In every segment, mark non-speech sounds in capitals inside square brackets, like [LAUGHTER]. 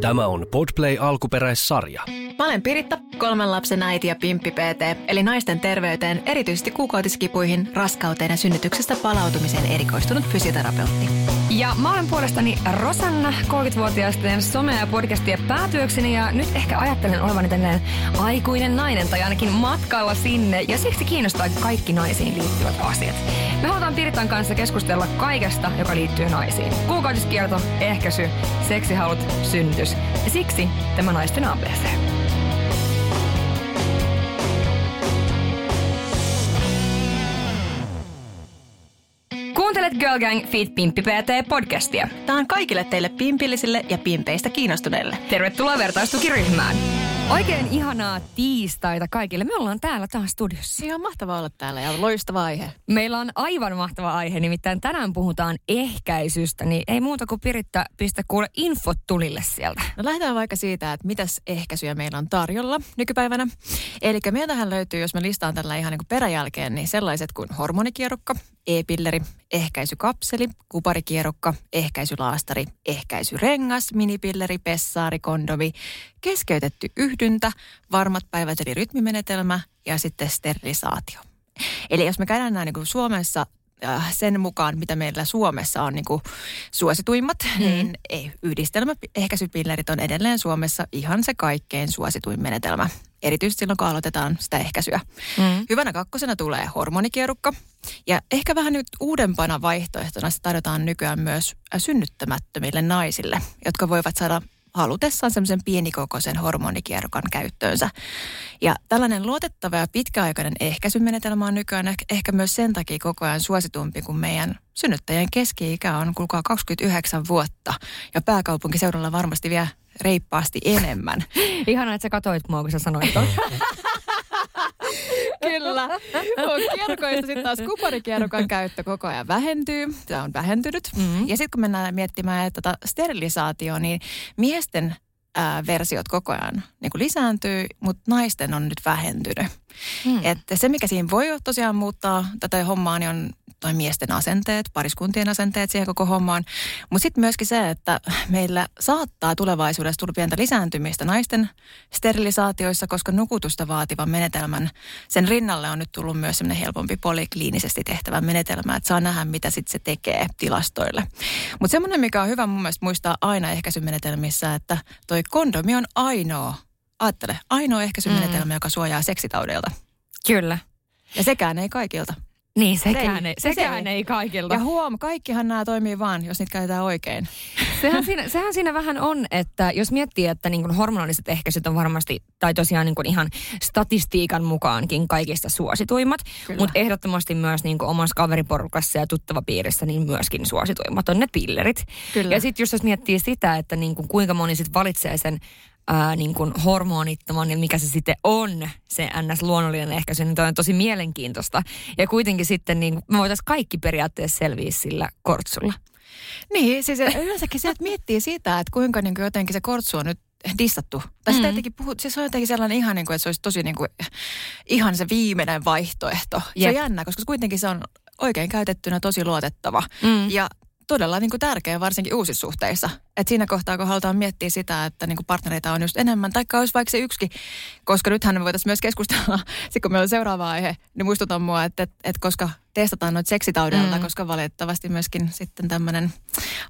Tämä on Podplay alkuperäissarja. Mä olen Piritta, kolmen lapsen äiti ja pimppi PT, eli naisten terveyteen, erityisesti kuukautiskipuihin, raskauteen ja synnytyksestä palautumiseen erikoistunut fysioterapeutti. Ja mä olen puolestani Rosanna, 30-vuotiaisten some- ja podcastia päätyökseni ja nyt ehkä ajattelen olevani tällainen aikuinen nainen tai ainakin matkalla sinne ja siksi kiinnostaa kaikki naisiin liittyvät asiat. Me halutaan Piritan kanssa keskustella kaikesta, joka liittyy naisiin. Kuukautiskierto, ehkäisy, seksihalut, synnytys siksi tämä naisten ABC. Kuuntelet Girl Gang Fit Pimppi PT podcastia. Tämä on kaikille teille pimpillisille ja pimpeistä kiinnostuneille. Tervetuloa vertaistukiryhmään. Oikein ihanaa tiistaita kaikille. Me ollaan täällä taas studiossa. Ihan mahtavaa olla täällä ja loistava aihe. Meillä on aivan mahtava aihe, nimittäin tänään puhutaan ehkäisystä, niin ei muuta kuin Piritta pistä kuule infot tulille sieltä. No lähdetään vaikka siitä, että mitäs ehkäisyjä meillä on tarjolla nykypäivänä. Eli meiltähän löytyy, jos me listaan tällä ihan niin kuin peräjälkeen, niin sellaiset kuin hormonikierukka, e-pilleri, ehkäisykapseli, kuparikierukka, ehkäisylaastari, ehkäisyrengas, minipilleri, pessaari, kondomi, keskeytetty yhdyntä, varmat päivät eli rytmimenetelmä ja sitten sterilisaatio. Eli jos me käydään nämä niin kuin Suomessa äh, sen mukaan, mitä meillä Suomessa on niin kuin suosituimmat, mm. niin ei, yhdistelmäehkäisypillerit on edelleen Suomessa ihan se kaikkein suosituin menetelmä. Erityisesti silloin, kun aloitetaan sitä ehkäisyä. Mm. Hyvänä kakkosena tulee hormonikierukka. Ja ehkä vähän nyt uudempana vaihtoehtona sitä tarjotaan nykyään myös synnyttämättömille naisille, jotka voivat saada halutessaan semmoisen pienikokoisen hormonikierrokan käyttöönsä. Ja tällainen luotettava ja pitkäaikainen ehkäisymenetelmä on nykyään ehkä myös sen takia koko ajan suositumpi, kun meidän synnyttäjien keski-ikä on kulkaa 29 vuotta ja pääkaupunkiseudulla varmasti vielä reippaasti enemmän. Ihanaa, että sä katoit mua, kun sä sanoit [LAUGHS] Kyllä. Kierrokoista sitten taas kuparikierrokan käyttö koko ajan vähentyy. Tämä on vähentynyt. Mm-hmm. Ja sitten kun mennään miettimään että tota sterilisaatio, niin miesten ää, versiot koko ajan niin kuin lisääntyy, mutta naisten on nyt vähentynyt. Mm. Että se, mikä siinä voi tosiaan muuttaa tätä hommaa, niin on toi miesten asenteet, pariskuntien asenteet siihen koko hommaan. Mutta sitten myöskin se, että meillä saattaa tulevaisuudessa tulla pientä lisääntymistä naisten sterilisaatioissa, koska nukutusta vaativan menetelmän, sen rinnalle on nyt tullut myös semmoinen helpompi polikliinisesti tehtävä menetelmä, että saa nähdä, mitä sitten se tekee tilastoille. Mutta semmoinen, mikä on hyvä mun mielestä muistaa aina ehkäisymenetelmissä, että toi kondomi on ainoa, ajattele, ainoa ehkäisymenetelmä, mm. joka suojaa seksitaudeilta. Kyllä. Ja sekään ei kaikilta. Niin, sekään, ei, sekään ei kaikilta. Ja huom, kaikkihan nämä toimii vaan, jos niitä käytetään oikein. Sehän siinä, sehän siinä vähän on, että jos miettii, että niin kuin hormonalliset ehkäisyt on varmasti, tai tosiaan niin kuin ihan statistiikan mukaankin kaikista suosituimmat, mutta ehdottomasti myös niin kuin omassa kaveriporukassa ja tuttava piirissä niin myöskin suosituimmat on ne pillerit. Kyllä. Ja sitten jos miettii sitä, että niin kuin kuinka moni sitten valitsee sen ää, niin kuin hormonittoman, niin mikä se sitten on, se ns-luonnollinen ehkäisy, niin toi on tosi mielenkiintoista. Ja kuitenkin sitten niin me voitaisiin kaikki periaatteessa selviä sillä kortsulla. Niin, siis yleensäkin se, että miettii sitä, että kuinka niin kuin jotenkin se kortsu on nyt dissattu. Tai sitä mm. jotenkin puhut, siis on jotenkin sellainen ihan niin kuin, että se olisi tosi niin kuin, ihan se viimeinen vaihtoehto. Jep. Se on jännä, koska kuitenkin se on oikein käytettynä tosi luotettava. Mm. Ja todella niin kuin tärkeä varsinkin uusissa suhteissa. Et siinä kohtaa, kun halutaan miettiä sitä, että niin kuin partnereita on just enemmän, tai olisi vaikka se yksi, koska nythän me voitaisiin myös keskustella, [LAUGHS] sitten kun meillä on seuraava aihe, niin muistutan mua, että, että, että koska testataan noita seksitaudelta, mm. koska valitettavasti myöskin sitten tämmöinen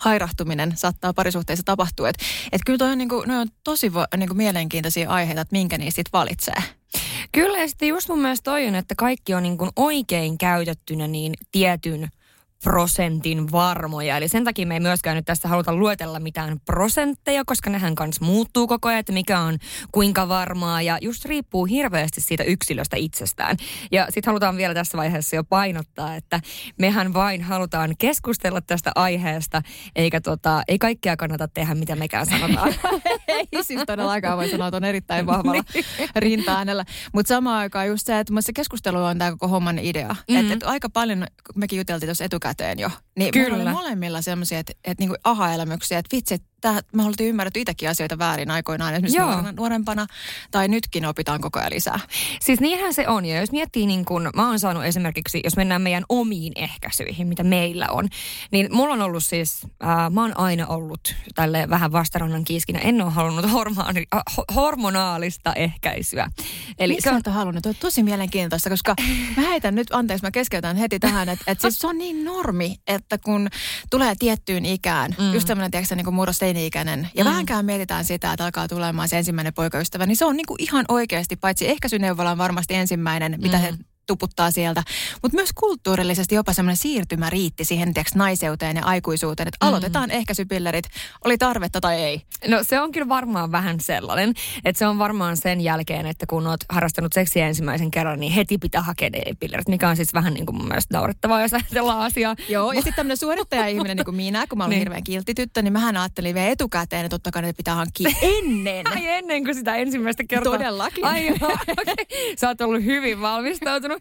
hairahtuminen saattaa parisuhteissa tapahtua. Että et kyllä toi on, niin kuin, noi on tosi vo, niin kuin mielenkiintoisia aiheita, että minkä niistä sitten valitsee. Kyllä ja sitten just mun mielestä toi on, että kaikki on niin kuin oikein käytettynä niin tietyn – prosentin varmoja. Eli sen takia me ei myöskään nyt tässä haluta luetella mitään prosentteja, koska nehän kanssa muuttuu koko ajan, että mikä on kuinka varmaa ja just riippuu hirveästi siitä yksilöstä itsestään. Ja sitten halutaan vielä tässä vaiheessa jo painottaa, että mehän vain halutaan keskustella tästä aiheesta, eikä tota, ei kaikkea kannata tehdä, mitä mekään sanotaan. [LAUGHS] ei siis todellakaan voi sanoa, että on erittäin vahvalla [LAUGHS] niin. rinta-äänellä. Mutta samaan aikaan just se, että se keskustelu on tämä koko homman idea. Mm-hmm. Että et aika paljon, mekin juteltiin tuossa etukäteen, etukäteen jo. Niin Kyllä. meillä oli molemmilla semmoisia, että, että niin aha-elämyksiä, että vitsi, että tää, me oltiin ymmärretty itsekin asioita väärin aikoinaan, esimerkiksi Joo. nuorena- nuorempana, tai nytkin opitaan koko ajan lisää. Siis niinhän se on. Ja jos miettii, niin kun mä oon saanut esimerkiksi, jos mennään meidän omiin ehkäisyihin, mitä meillä on, niin mulla on ollut siis, äh, mä oon aina ollut tälle vähän vastarannan kiiskinä. En ole halunnut hormoni, ho- hormonaalista ehkäisyä. Eli Miksi se on, et halunnut? Tuo on tosi mielenkiintoista, koska [LAUGHS] mä heitän nyt, anteeksi mä keskeytän heti tähän, että, että siis se on niin normi, että kun tulee tiettyyn ikään, mm. just tämmöinen tiedätkö, niin kuin murrosteini-ikäinen, ja mm. vähänkään mietitään sitä, että alkaa tulemaan se ensimmäinen poikaystävä, niin se on niin kuin ihan oikeasti, paitsi ehkäisyneuvola on varmasti ensimmäinen, mitä Mm. he tuputtaa sieltä. Mutta myös kulttuurillisesti jopa semmoinen siirtymä riitti siihen tiiäks, naiseuteen ja aikuisuuteen, että aloitetaan ehkäisypillerit, oli tarvetta tai ei. no se on kyllä varmaan vähän sellainen, että se on varmaan sen jälkeen, että kun oot harrastanut seksiä ensimmäisen kerran, niin heti pitää hakea ne pillerit, mikä on siis vähän niin kuin mun mielestä naurettavaa, jos ajatellaan asiaa. Joo, ja sitten tämmöinen suorittaja-ihminen niin kuin minä, kun mä olin niin. hirveän kiltti tyttö, niin mähän ajattelin vielä etukäteen, että totta kai ne pitää hankkia [LAUGHS] ennen. Ai ennen kuin sitä ensimmäistä kertaa. Todellakin. Ai joo, okay. Sä oot ollut hyvin valmistautunut.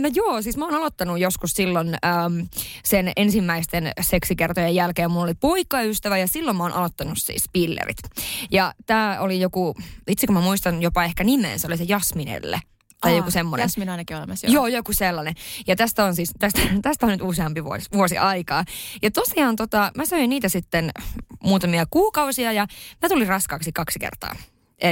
No joo, siis mä oon aloittanut joskus silloin ähm, sen ensimmäisten seksikertojen jälkeen. Mulla oli poikaystävä ja silloin mä oon aloittanut siis pillerit. Ja tää oli joku, itse kun mä muistan jopa ehkä nimen, se oli se Jasminelle. Tai Aa, joku semmoinen. Jasmin ainakin olemassa, Joo. joo, joku sellainen. Ja tästä on siis, tästä, [LAUGHS] tästä on nyt useampi vuosi, vuosi aikaa. Ja tosiaan tota, mä söin niitä sitten muutamia kuukausia ja mä tulin raskaaksi kaksi kertaa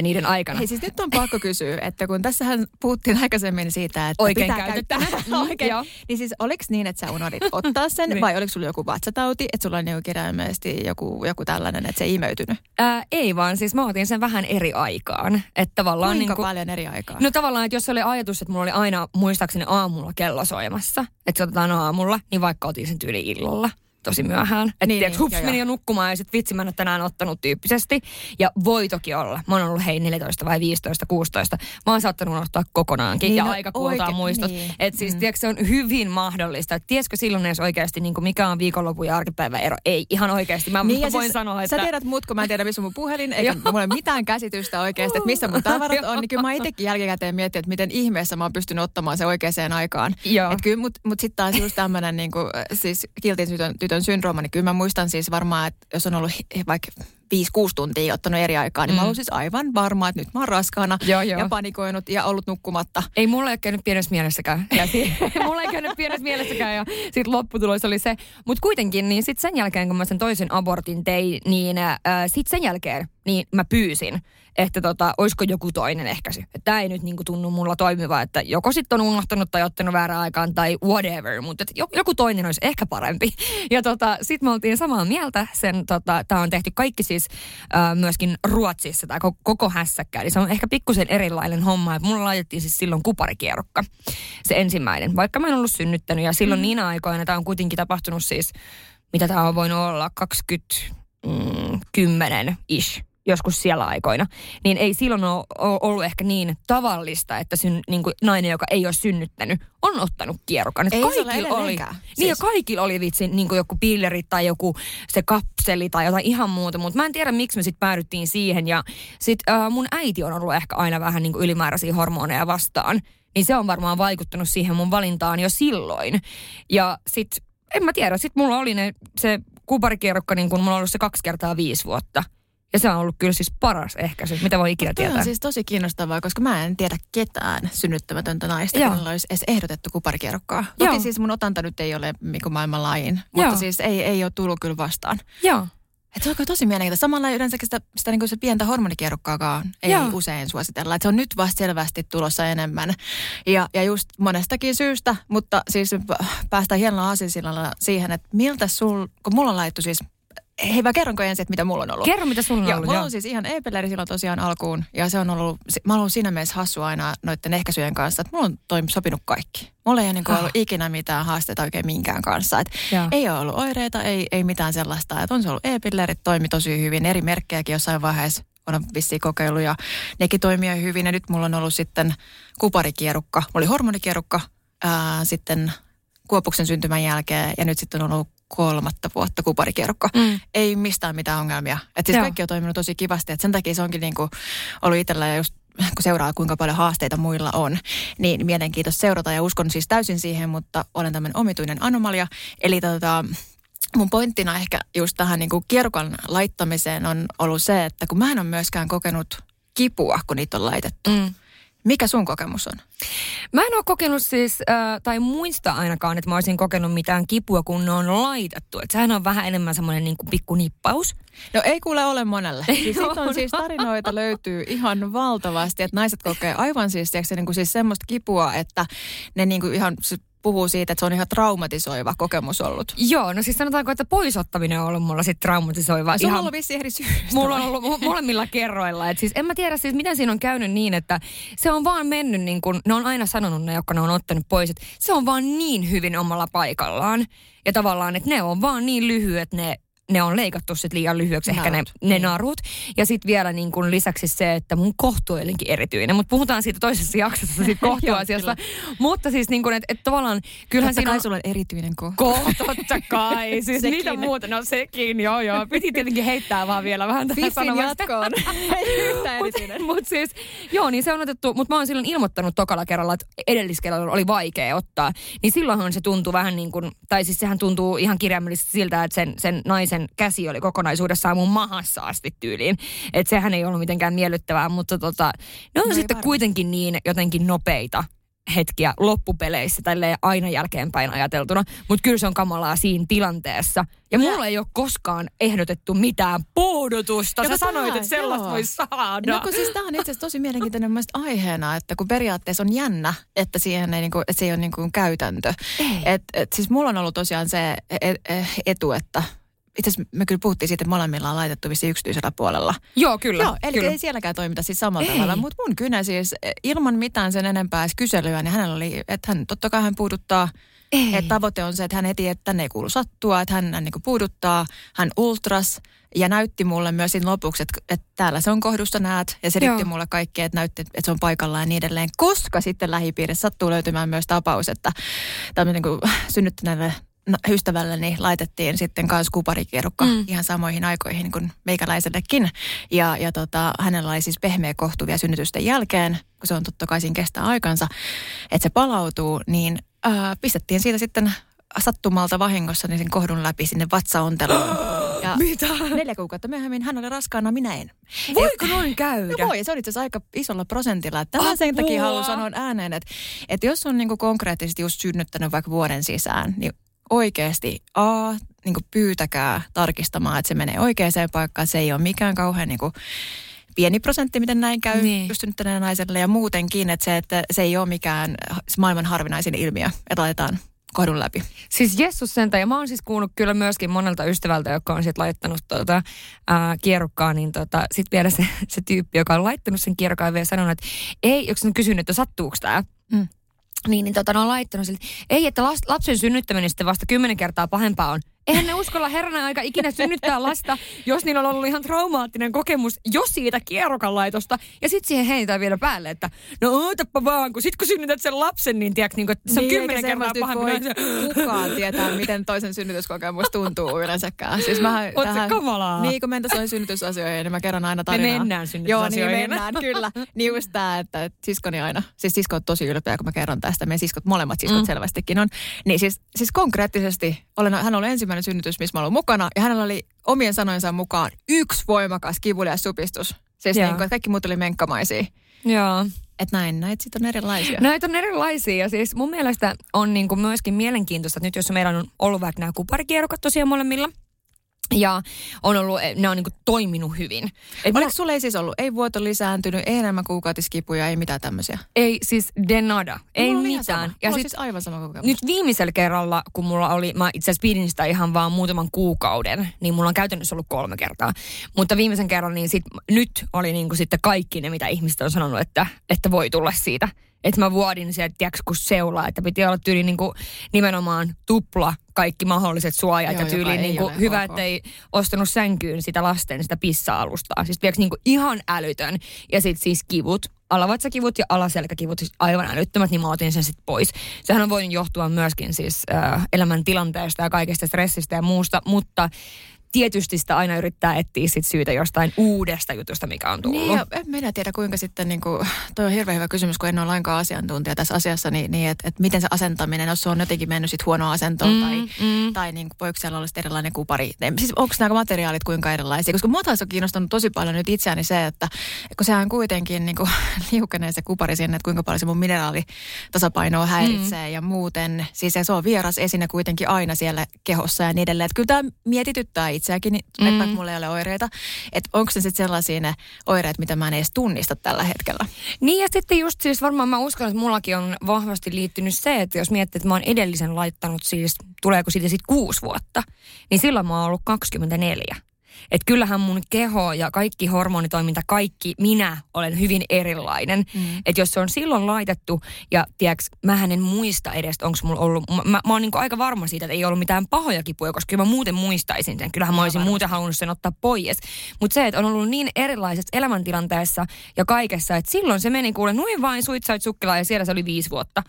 niiden aikana. Hei siis nyt on pakko kysyä, että kun tässähän puhuttiin aikaisemmin siitä, että Oikein pitää käyttää. Mm, [LAUGHS] Oikein. joo. Niin siis oliko niin, että sä unohdit ottaa sen Niin. vai oliko sulla joku vatsatauti, että sulla on joku kirjaimellisesti joku, joku tällainen, että se ei imeytynyt? Ää, ei vaan, siis mä otin sen vähän eri aikaan. Että tavallaan Kuinka niin kuin, paljon eri aikaa? No tavallaan, että jos oli ajatus, että mulla oli aina muistaakseni aamulla kello soimassa, että se otetaan aamulla, niin vaikka otin sen tyyli illalla tosi myöhään. Että Niin, niin, niin, hups, joo. jo nukkumaan ja sitten vitsi mä en ole tänään ottanut tyyppisesti. Ja voi toki olla. Mä oon ollut hei 14 vai 15, 16. Mä oon saattanut unohtaa kokonaankin Niin, ja no, aika kuultaa muistot. niin. Että siis Mm. tiedätkö, se on hyvin mahdollista. Että tiesikö silloin edes oikeasti niin kuin mikä on viikonlopun ja arkipäivän ero? Ei, ihan oikeasti. Mä, Niin, ja voin siis sanoa, että... Sä tiedät mut, kun mä en tiedä, missä mun puhelin, eikä [LAUGHS] mulla ole mitään käsitystä oikeasti, että missä mun tavarat on. Niin kyllä mä itsekin jälkikäteen mietin, että miten ihmeessä mä oon pystynyt ottamaan se oikeaan aikaan. Joo. Et kyllä, mut, mut sitten taas just tämmöinen niin kuin, siis kiltin tytön, tytön syndrooma, niin kyllä mä muistan siis varmaan, että jos on ollut vaikka 5-6 tuntia ottanut eri aikaa, niin mm. mä olen siis aivan varma, että nyt mä oon raskaana Joo, joo. ja panikoinut ja ollut nukkumatta. Ei mulla ei ole käynyt pienessä mielessäkään. [LAUGHS] [LAUGHS] Mulla ei käynyt pienessä mielessäkään ja sitten lopputulos oli se. Mutta kuitenkin, niin sitten sen jälkeen, kun mä sen toisen abortin tein, niin äh, sitten sen jälkeen niin mä pyysin, että tota, olisiko joku toinen ehkäisy. Tämä ei nyt niinku tunnu mulla toimiva, että joko sitten on unohtanut tai ottanut väärään aikaan tai whatever, mutta joku toinen olisi ehkä parempi. [LAUGHS] Ja tota, sitten me oltiin samaa mieltä. Sen, tota, Tämä on tehty kaikki siis äh, myöskin Ruotsissa, tai koko, koko hässäkkä. Eli se on ehkä pikkusen erilainen homma. Et mulla laitettiin siis silloin kuparikierrokka, se ensimmäinen, vaikka mä en ollut synnyttänyt. Ja silloin mm. niinä aikoina tämä on kuitenkin tapahtunut siis, mitä tämä on voinut olla, 20, mm, 10 ish joskus siellä aikoina, niin ei silloin ole ole ollut ehkä niin tavallista, että syn, niin kuin nainen, joka ei ole synnyttänyt, on ottanut kierrokan. Et Ei kaikilla oli, edelleenkään. niin ja Siis- kaikilla oli vitsi niin kuin joku pilleri tai joku se kapseli tai jotain ihan muuta, mutta mä en tiedä miksi me sitten päädyttiin siihen ja sitten äh, mun äiti on ollut ehkä aina vähän niin kuin ylimääräisiä hormoneja vastaan, niin se on varmaan vaikuttanut siihen mun valintaan jo silloin. Ja sitten, en mä tiedä, sitten mulla oli ne, se kuparikierrokka, niin kun mulla on ollut se kaksi kertaa viisi vuotta. Ja se on ollut kyllä siis paras ehkäisy, mitä voi ikinä Toi tietää. on siis tosi kiinnostavaa, koska mä en tiedä ketään synnyttämätöntä naista, Joo. jolla olisi edes ehdotettu kuparikierrokkaa. Joo. Toki siis mun otanta nyt ei ole niin maailman laajin, mutta Joo. siis ei, ei ole tullut kyllä vastaan. Joo. Et se on tosi mielenkiintoista. Samalla yleensä sitä, sitä niin kuin se pientä hormonikierrokkaakaan ei Joo. usein suositella. Et se on nyt vasta selvästi tulossa enemmän. Ja, ja just monestakin syystä, mutta siis päästään hienolla aasinsillalla siihen, että miltä sul, kun mulla on laittu siis, hei mä kerronko ensin, että mitä mulla on ollut. Kerro, mitä sulla on Joo, ollut. mulla joo. on siis ihan e-pelleri silloin tosiaan alkuun. Ja se on ollut, mä oon ollut siinä mielessä hassu aina noiden ehkäisyjen kanssa, että mulla on toim, sopinut kaikki. Mulla ei ole niin Ah. ollut ikinä mitään haasteita oikein minkään kanssa. Et ei ole ollut oireita, ei, ei mitään sellaista. Et on se ollut e-pillerit, toimi tosi hyvin. Eri merkkejäkin jossain vaiheessa on vissiin kokeillut ja nekin toimii hyvin. Ja nyt mulla on ollut sitten kuparikierukka. Mulla oli hormonikierukka ää, sitten Kuopuksen syntymän jälkeen ja nyt sitten on ollut kolmatta vuotta kuparikierukka. Mm. Ei mistään mitään ongelmia. Et siis Joo. kaikki on toiminut tosi kivasti. Et sen takia se onkin niinku ollut itsellä ja just kun seuraa kuinka paljon haasteita muilla on, niin mielenkiintoista seurata ja uskon siis täysin siihen, mutta olen tämmöinen omituinen anomalia. Eli tota, mun pointtina ehkä just tähän niin kuin laittamiseen on ollut se, että kun mä en ole myöskään kokenut kipua, kun niitä on laitettu. Mm. Mikä sun kokemus on? Mä en ole kokenut siis, äh, tai muista ainakaan, että mä olisin kokenut mitään kipua, kun ne on laitettu. Että sehän on vähän enemmän semmoinen niin kuin pikku nippaus. No ei kuule ole monelle. Siis on siis tarinoita löytyy ihan valtavasti, että naiset kokee aivan siis, tiiäks, niin kuin siis semmoista kipua, että ne niin kuin ihan puhuu siitä, että se on ihan traumatisoiva kokemus ollut. Joo, no siis sanotaanko, että poisottaminen on ollut mulla sitten traumatisoiva. Sulla ihan, on ollut eri syystä. Mulla on ollut molemmilla kerroilla. Et siis en mä tiedä siis, miten siinä on käynyt niin, että se on vaan mennyt niin kuin, ne on aina sanonut ne, jotka ne on ottanut pois, että se on vaan niin hyvin omalla paikallaan. Ja tavallaan, että ne on vaan niin lyhyet ne ne on leikattu sit liian lyhyeksi, narut. ehkä ne, ne niin. narut. Ja sitten vielä niin kun lisäksi se, että mun kohtuolinkin erityinen. Mutta puhutaan siitä toisessa [LAUGHS] jaksossa siitä [LAUGHS] kohtuasiasta. Mutta siis niin kun, että et tavallaan kyllähän totta siinä kai sulla on erityinen kohtu. Kohtu, [LAUGHS] totta kai. Siis sekin. niitä muuta, no sekin, joo joo. Piti tietenkin heittää vaan vielä vähän tähän sanomasta. jatkoon. Mutta mut siis, joo niin se on otettu, mutta mä oon silloin ilmoittanut tokalla kerralla, että edelliskerralla oli vaikea ottaa. Niin silloinhan se tuntuu vähän niin kuin, tai siis sehän tuntuu ihan kirjaimellisesti siltä, että sen, sen naisen sen käsi oli kokonaisuudessaan mun mahassa asti tyyliin. Että sehän ei ollut mitenkään miellyttävää, mutta tota, ne on no sitten kuitenkin niin jotenkin nopeita hetkiä loppupeleissä tälle aina jälkeenpäin ajateltuna. Mutta kyllä se on kamalaa siinä tilanteessa. Ja mulla ei ole koskaan ehdotettu mitään puudutusta. Sä sanoit, että sellaista voi saada. No kun siis tämä on itse asiassa tosi mielenkiintoinen aiheena, että kun periaatteessa on jännä, että, siihen ei, niinku, että se ei ole niinku käytäntö. Et, et, siis mulla on ollut tosiaan se e, e, etu, että itse asiassa me kyllä puhuttiin siitä, että molemmilla on laitettu vissi yksityisellä puolella. Joo, kyllä. Joo, eli kyllä. ei sielläkään toimita siis samalla ei. tavalla. Mutta mun kynä siis ilman mitään sen enempää edes kyselyä, niin hänellä oli, että hän totta kai hän puuduttaa ei. Että tavoite on se, että hän heti, että tänne ei kuulu sattua, että hän, hän niin puuduttaa, hän ultras ja näytti mulle myös siinä lopuksi, että, että täällä se on kohdusta näet ja selitti mulle kaikkea, että näytti, että se on paikallaan ja niin edelleen. Koska sitten lähipiirissä sattuu löytymään myös tapaus, että tämmöinen niin [LAUGHS] synnyttäneelle ystävälleni laitettiin sitten kanssa kuparikierukka mm. ihan samoihin aikoihin kuin meikäläisellekin. Ja, ja tota, hänellä oli siis pehmeä kohtu vielä synnytysten jälkeen, kun se on totta kai siinä kestää aikansa, että se palautuu, niin ää, pistettiin siitä sitten sattumalta vahingossa niin sen kohdun läpi sinne vatsaonteluun. [GASPS] Ja Mitä? Neljä kuukautta myöhemmin hän oli raskaana, minä en. Voiko Et, noin [LAUGHS] käydä? No voi, se oli itse asiassa aika isolla prosentilla. Tämä sen takia haluan sanoa ääneen, että, että jos on niinku konkreettisesti just synnyttänyt vaikka vuoden sisään, niin oikeasti A, niin pyytäkää tarkistamaan, että se menee oikeaan paikkaan. Se ei ole mikään kauhean niin kuin, pieni prosentti, miten näin käy niin. pystynyttäneen naiselle. Ja muutenkin, että se, että se ei ole mikään maailman harvinaisin ilmiö, että laitetaan kohdun läpi. Siis Jessus sentä, ja mä oon siis kuullut kyllä myöskin monelta ystävältä, joka on sitten laittanut tuota, ää, kierrukkaa, niin tota, sitten vielä se, se tyyppi, joka on laittanut sen kierrukkaan, vielä sanonut, että ei, jos on kysynyt, että sattuuko tämä, mm niin, niin tota, ne on laittanut sille, ei, että lapsen synnyttäminen sitten vasta kymmenen kertaa pahempaa on. Eihän ne uskalla herranen aika ikinä synnyttää lasta, jos niillä on ollut ihan traumaattinen kokemus jo siitä kierrokan laitosta. Ja sitten siihen heitään vielä päälle, että no ootappa vaan, kun sit kun synnytät sen lapsen, niin tiedät, niin että se on niin, kymmenen kertaa pahempi. Kukaan tietää, miten toisen synnytyskokemus tuntuu yleensäkään. Siis mä Oot tähän, kamalaa? Niin, kun mentäisiin synnytysasioihin, niin mä kerron aina tarinaa. Me mennään synnytysasioihin. Joo, niin mennään, kyllä. Niin just tää, että siskoni aina, siis sisko on tosi ylpeä, kun mä kerron tästä. Meidän siskot, molemmat siskot mm. selvästikin on. Niin siis, siis konkreettisesti, olen, hän oli ensimmäinen synnytys, missä mä olin mukana. Ja hänellä oli omien sanojensa mukaan yksi voimakas kivulias supistus. Siis niin kuin, että kaikki muut oli menkkamaisia. Joo. Että näin, näitä sitten on erilaisia. Näitä on erilaisia ja siis mun mielestä on niin kuin myöskin mielenkiintoista, että nyt jos meillä on ollut vaikka nämä kuparikierrokat tosiaan molemmilla, ja on ollut, ne on niin toiminut hyvin. Et Oliko mä... sulla ei siis ollut, ei vuoto lisääntynyt, ei enemmän kuukautiskipuja, ei mitään tämmöisiä? Ei siis de nada, ei mitään. Ja sit, siis aivan sama kokemus. Nyt viimeisellä kerralla, kun mulla oli, mä itse asiassa pidin sitä ihan vaan muutaman kuukauden, niin mulla on käytännössä ollut kolme kertaa. Mutta viimeisen kerran, niin sit, nyt oli niin sitten kaikki ne, mitä ihmiset on sanonut, että, että voi tulla siitä että mä vuodin sieltä, tiedätkö, kun seulaa, että piti olla tyyli niin kuin nimenomaan tupla kaikki mahdolliset suojat Joo, ja tyyli niin kuin hyvä, että ei ostanut sänkyyn sitä lasten sitä pissa-alustaa. Siis tiedätkö, niin kuin ihan älytön. Ja sitten siis kivut, alavatsakivut ja alaselkäkivut, siis aivan älyttömät, niin mä otin sen sitten pois. Sehän on voinut johtua myöskin siis äh, elämäntilanteesta ja kaikesta stressistä ja muusta, mutta tietysti sitä aina yrittää etsiä sit syytä jostain uudesta jutusta, mikä on tullut. Niin, en minä tiedä kuinka sitten, niin kuin, toi on hirveän hyvä kysymys, kun en ole lainkaan asiantuntija tässä asiassa, niin, niin että et miten se asentaminen, jos se on jotenkin mennyt sit huono asento mm, tai, mm. tai niin kuin, voiko siellä olla erilainen kupari. Siis onko nämä materiaalit kuinka erilaisia? Koska mua taas on kiinnostanut tosi paljon nyt itseäni se, että kun sehän kuitenkin niin kuin, [LAUGHS] liukenee se kupari sinne, että kuinka paljon se mun mineraalitasapainoa häiritsee mm. ja muuten. Siis se on vieras esine kuitenkin aina siellä kehossa ja niin edelleen. Että kyllä tämä mietityttää itseäkin, mm. että mulla ei ole oireita. Että onko se sitten sellaisia ne oireet, mitä mä en edes tunnista tällä hetkellä. Niin ja sitten just siis varmaan mä uskon, että mullakin on vahvasti liittynyt se, että jos miettii, että mä oon edellisen laittanut siis, tuleeko siitä sitten kuusi vuotta, niin silloin mä oon ollut 24. Että kyllähän mun keho ja kaikki hormonitoiminta, kaikki minä olen hyvin erilainen. Mm. Että jos se on silloin laitettu ja tiedätkö, mä en muista edes, onko mulla ollut, mä, mä, mä oon niin aika varma siitä, että ei ollut mitään pahoja kipuja, koska kyllä mä muuten muistaisin sen. Kyllähän mä olisin muuten halunnut sen ottaa pois. Mutta se, että on ollut niin erilaisessa elämäntilanteessa ja kaikessa, että silloin se meni kuule noin vain suitsait sukkila ja siellä se oli viisi vuotta.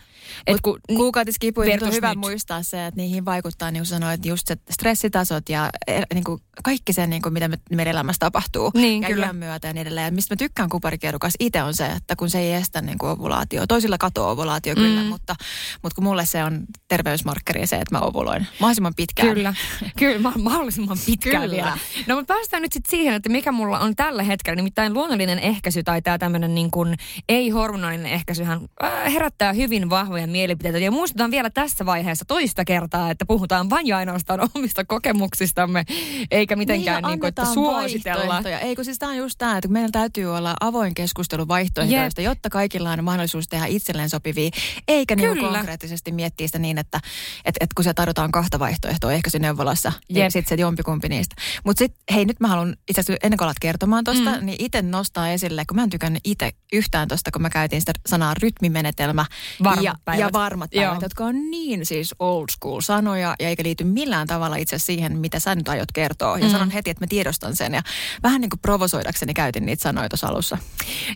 Et ku, kuukautiskipuja on hyvä nyt. muistaa se, että niihin vaikuttaa, niin kuin sanoit, just se stressitasot ja e, niin kuin kaikki se, niin kuin mitä meidän elämässä tapahtuu. Niin, ja kyllä. myötä ja niin edelleen. Ja mistä mä tykkään kuparikierukas itse on se, että kun se ei estä niin kuin ovulaatio. Toisilla katoaa ovulaatio mm. kyllä, mutta, mutta kun mulle se on terveysmarkkeri se, että mä ovuloin mahdollisimman pitkään. Kyllä, kyllä mahdollisimman pitkään kyllä. vielä. No mutta päästään nyt sitten siihen, että mikä mulla on tällä hetkellä. Nimittäin luonnollinen ehkäisy tai tämä tämmöinen niin kuin ei-hormonaalinen ehkäisyhän äh, herättää hyvin vahvoja mielipiteitä. Ja muistutan vielä tässä vaiheessa toista kertaa, että puhutaan vain ja ainoastaan [LAUGHS] omista kokemuksistamme, eikä mitenkään niin, niin kuin, että suositellaan. Ei kun siis tämä on just tämä, että meillä täytyy olla avoin keskustelu vaihtoehtoista, yep. jotta kaikilla on mahdollisuus tehdä itselleen sopivia, eikä niin konkreettisesti miettiä sitä niin, että et, et kun se tarjotaan kahta vaihtoehtoa ehkä se neuvolassa, yep. niin sitten se jompikumpi niistä. Mutta sitten hei, nyt mä haluan itse asiassa ennen kuin alat kertomaan tuosta, mm. niin itse nostaa esille, kun mä en tykännyt itse yhtään tuosta, kun mä käytin sitä sanaa rytmimenetelmä varmat ja, päivät. ja varmat päivät, Joo. jotka on niin siis old school sanoja ja eikä liity millään tavalla itse siihen, mitä sä nyt aiot kertoa. Ja mm. sanon heti, että mä tiedostan sen ja vähän niin kuin provosoidakseni käytin niitä sanoja tuossa alussa.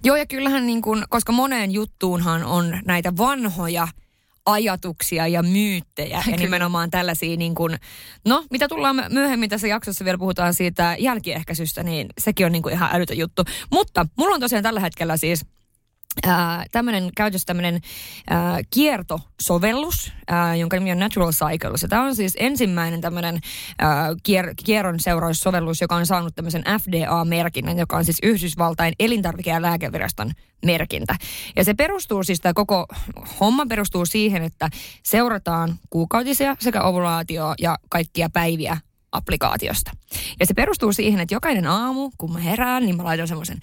Joo ja kyllähän niin kuin, koska moneen juttuunhan on näitä vanhoja ajatuksia ja myyttejä ja nimenomaan tällaisia niin kuin, no mitä tullaan myöhemmin tässä jaksossa vielä puhutaan siitä jälkiehkäisystä, niin sekin on niin kuin ihan älytön juttu. Mutta mulla on tosiaan tällä hetkellä siis Tämmöinen käytössä tämmöinen äh, kiertosovellus, äh, jonka nimi on Natural Cycles. Tämä on siis ensimmäinen tämmöinen äh, kier, kierron seuraussovellus, joka on saanut tämmöisen FDA-merkinnän, joka on siis Yhdysvaltain elintarvike- ja lääkeviraston merkintä. Ja se perustuu siis, tämä koko homma perustuu siihen, että seurataan kuukautisia sekä ovulaatio ja kaikkia päiviä applikaatiosta. Ja se perustuu siihen, että jokainen aamu, kun mä herään, niin mä laitan semmoisen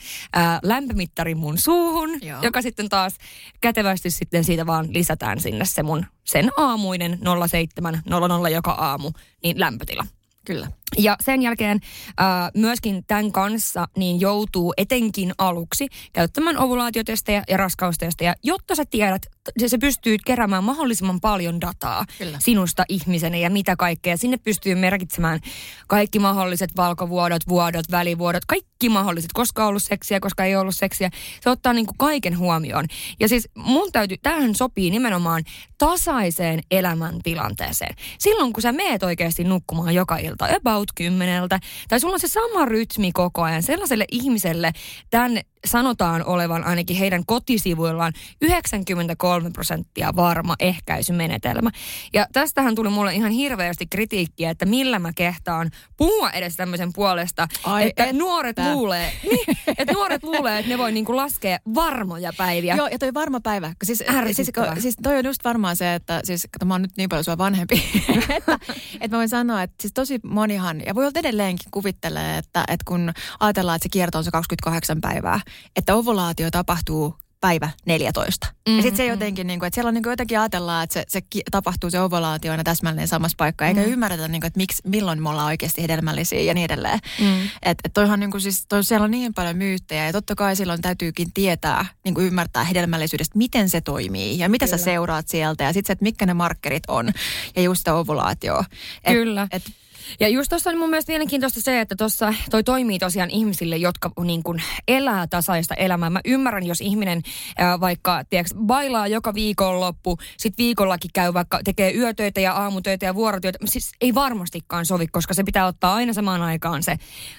lämpömittarin mun suuhun, Joo. joka sitten taas kätevästi sitten siitä vaan lisätään sinne se mun sen aamuinen 0700 joka aamu, niin lämpötila. Kyllä. Ja sen jälkeen äh, myöskin tämän kanssa niin joutuu etenkin aluksi käyttämään ovulaatiotestejä ja raskaustestejä, jotta sä tiedät, se, se pystyy keräämään mahdollisimman paljon dataa Kyllä. sinusta ihmisenä ja mitä kaikkea. Sinne pystyy merkitsemään kaikki mahdolliset valkovuodot, vuodot, välivuodot, kaikki mahdolliset, koska on ollut seksiä, koska ei ollut seksiä. Se ottaa niin kuin kaiken huomioon. Ja siis mun täytyy, tämähän sopii nimenomaan tasaiseen elämäntilanteeseen. Silloin kun sä meet oikeasti nukkumaan joka ilta, about about kymmeneltä, tai sulla on se sama rytmi koko ajan, sellaiselle ihmiselle tämän sanotaan olevan ainakin heidän kotisivuillaan 93 prosenttia varma ehkäisymenetelmä. Ja tästähän tuli mulle ihan hirveästi kritiikkiä, että millä mä kehtaan puhua edes tämmöisen puolesta, Ai että et nuoret luulee, [LAUGHS] niin, että nuoret luulee, että ne voi niinku laskea varmoja päiviä. Joo, ja toi varma päivä. Siis, siis, siis toi on just varmaan se, että siis, kato, mä oon nyt niin paljon sua vanhempi, [LAUGHS] että, että mä voin sanoa, että siis tosi monihan, ja voi olla edelleenkin kuvittelee, että, että kun ajatellaan, että se kierto on se 28 päivää, että ovulaatio tapahtuu päivä 14. Mm-hmm. Ja sitten se jotenkin, niin kuin, että siellä on niin kuin jotenkin ajatellaan, että se, se tapahtuu se ovulaatio aina täsmälleen samassa paikkaa, eikä mm-hmm. ymmärretä, niin kuin, että miksi, milloin me ollaan oikeasti hedelmällisiä ja niin edelleen. Mm. Että et toihan niin kuin, siis, toi, siellä on niin paljon myyttejä ja totta kai silloin täytyykin tietää, niin kuin ymmärtää hedelmällisyydestä, miten se toimii ja mitä Kyllä. sä seuraat sieltä ja sitten se, että mitkä ne markkerit on ja just sitä ovulaatioa. Et, Kyllä. Et, Ja just tuossa on mun mielestä mielenkiintoista se, että tuossa toi toimii tosiaan ihmisille, jotka niin kuin elää tasaista elämää. Mä ymmärrän, jos ihminen ää, vaikka tiedätkö, bailaa joka viikonloppu, sit viikollakin käy vaikka, tekee yötöitä ja aamutöitä ja vuorotöitä. Siis ei varmastikaan sovi, koska se pitää ottaa aina samaan aikaan se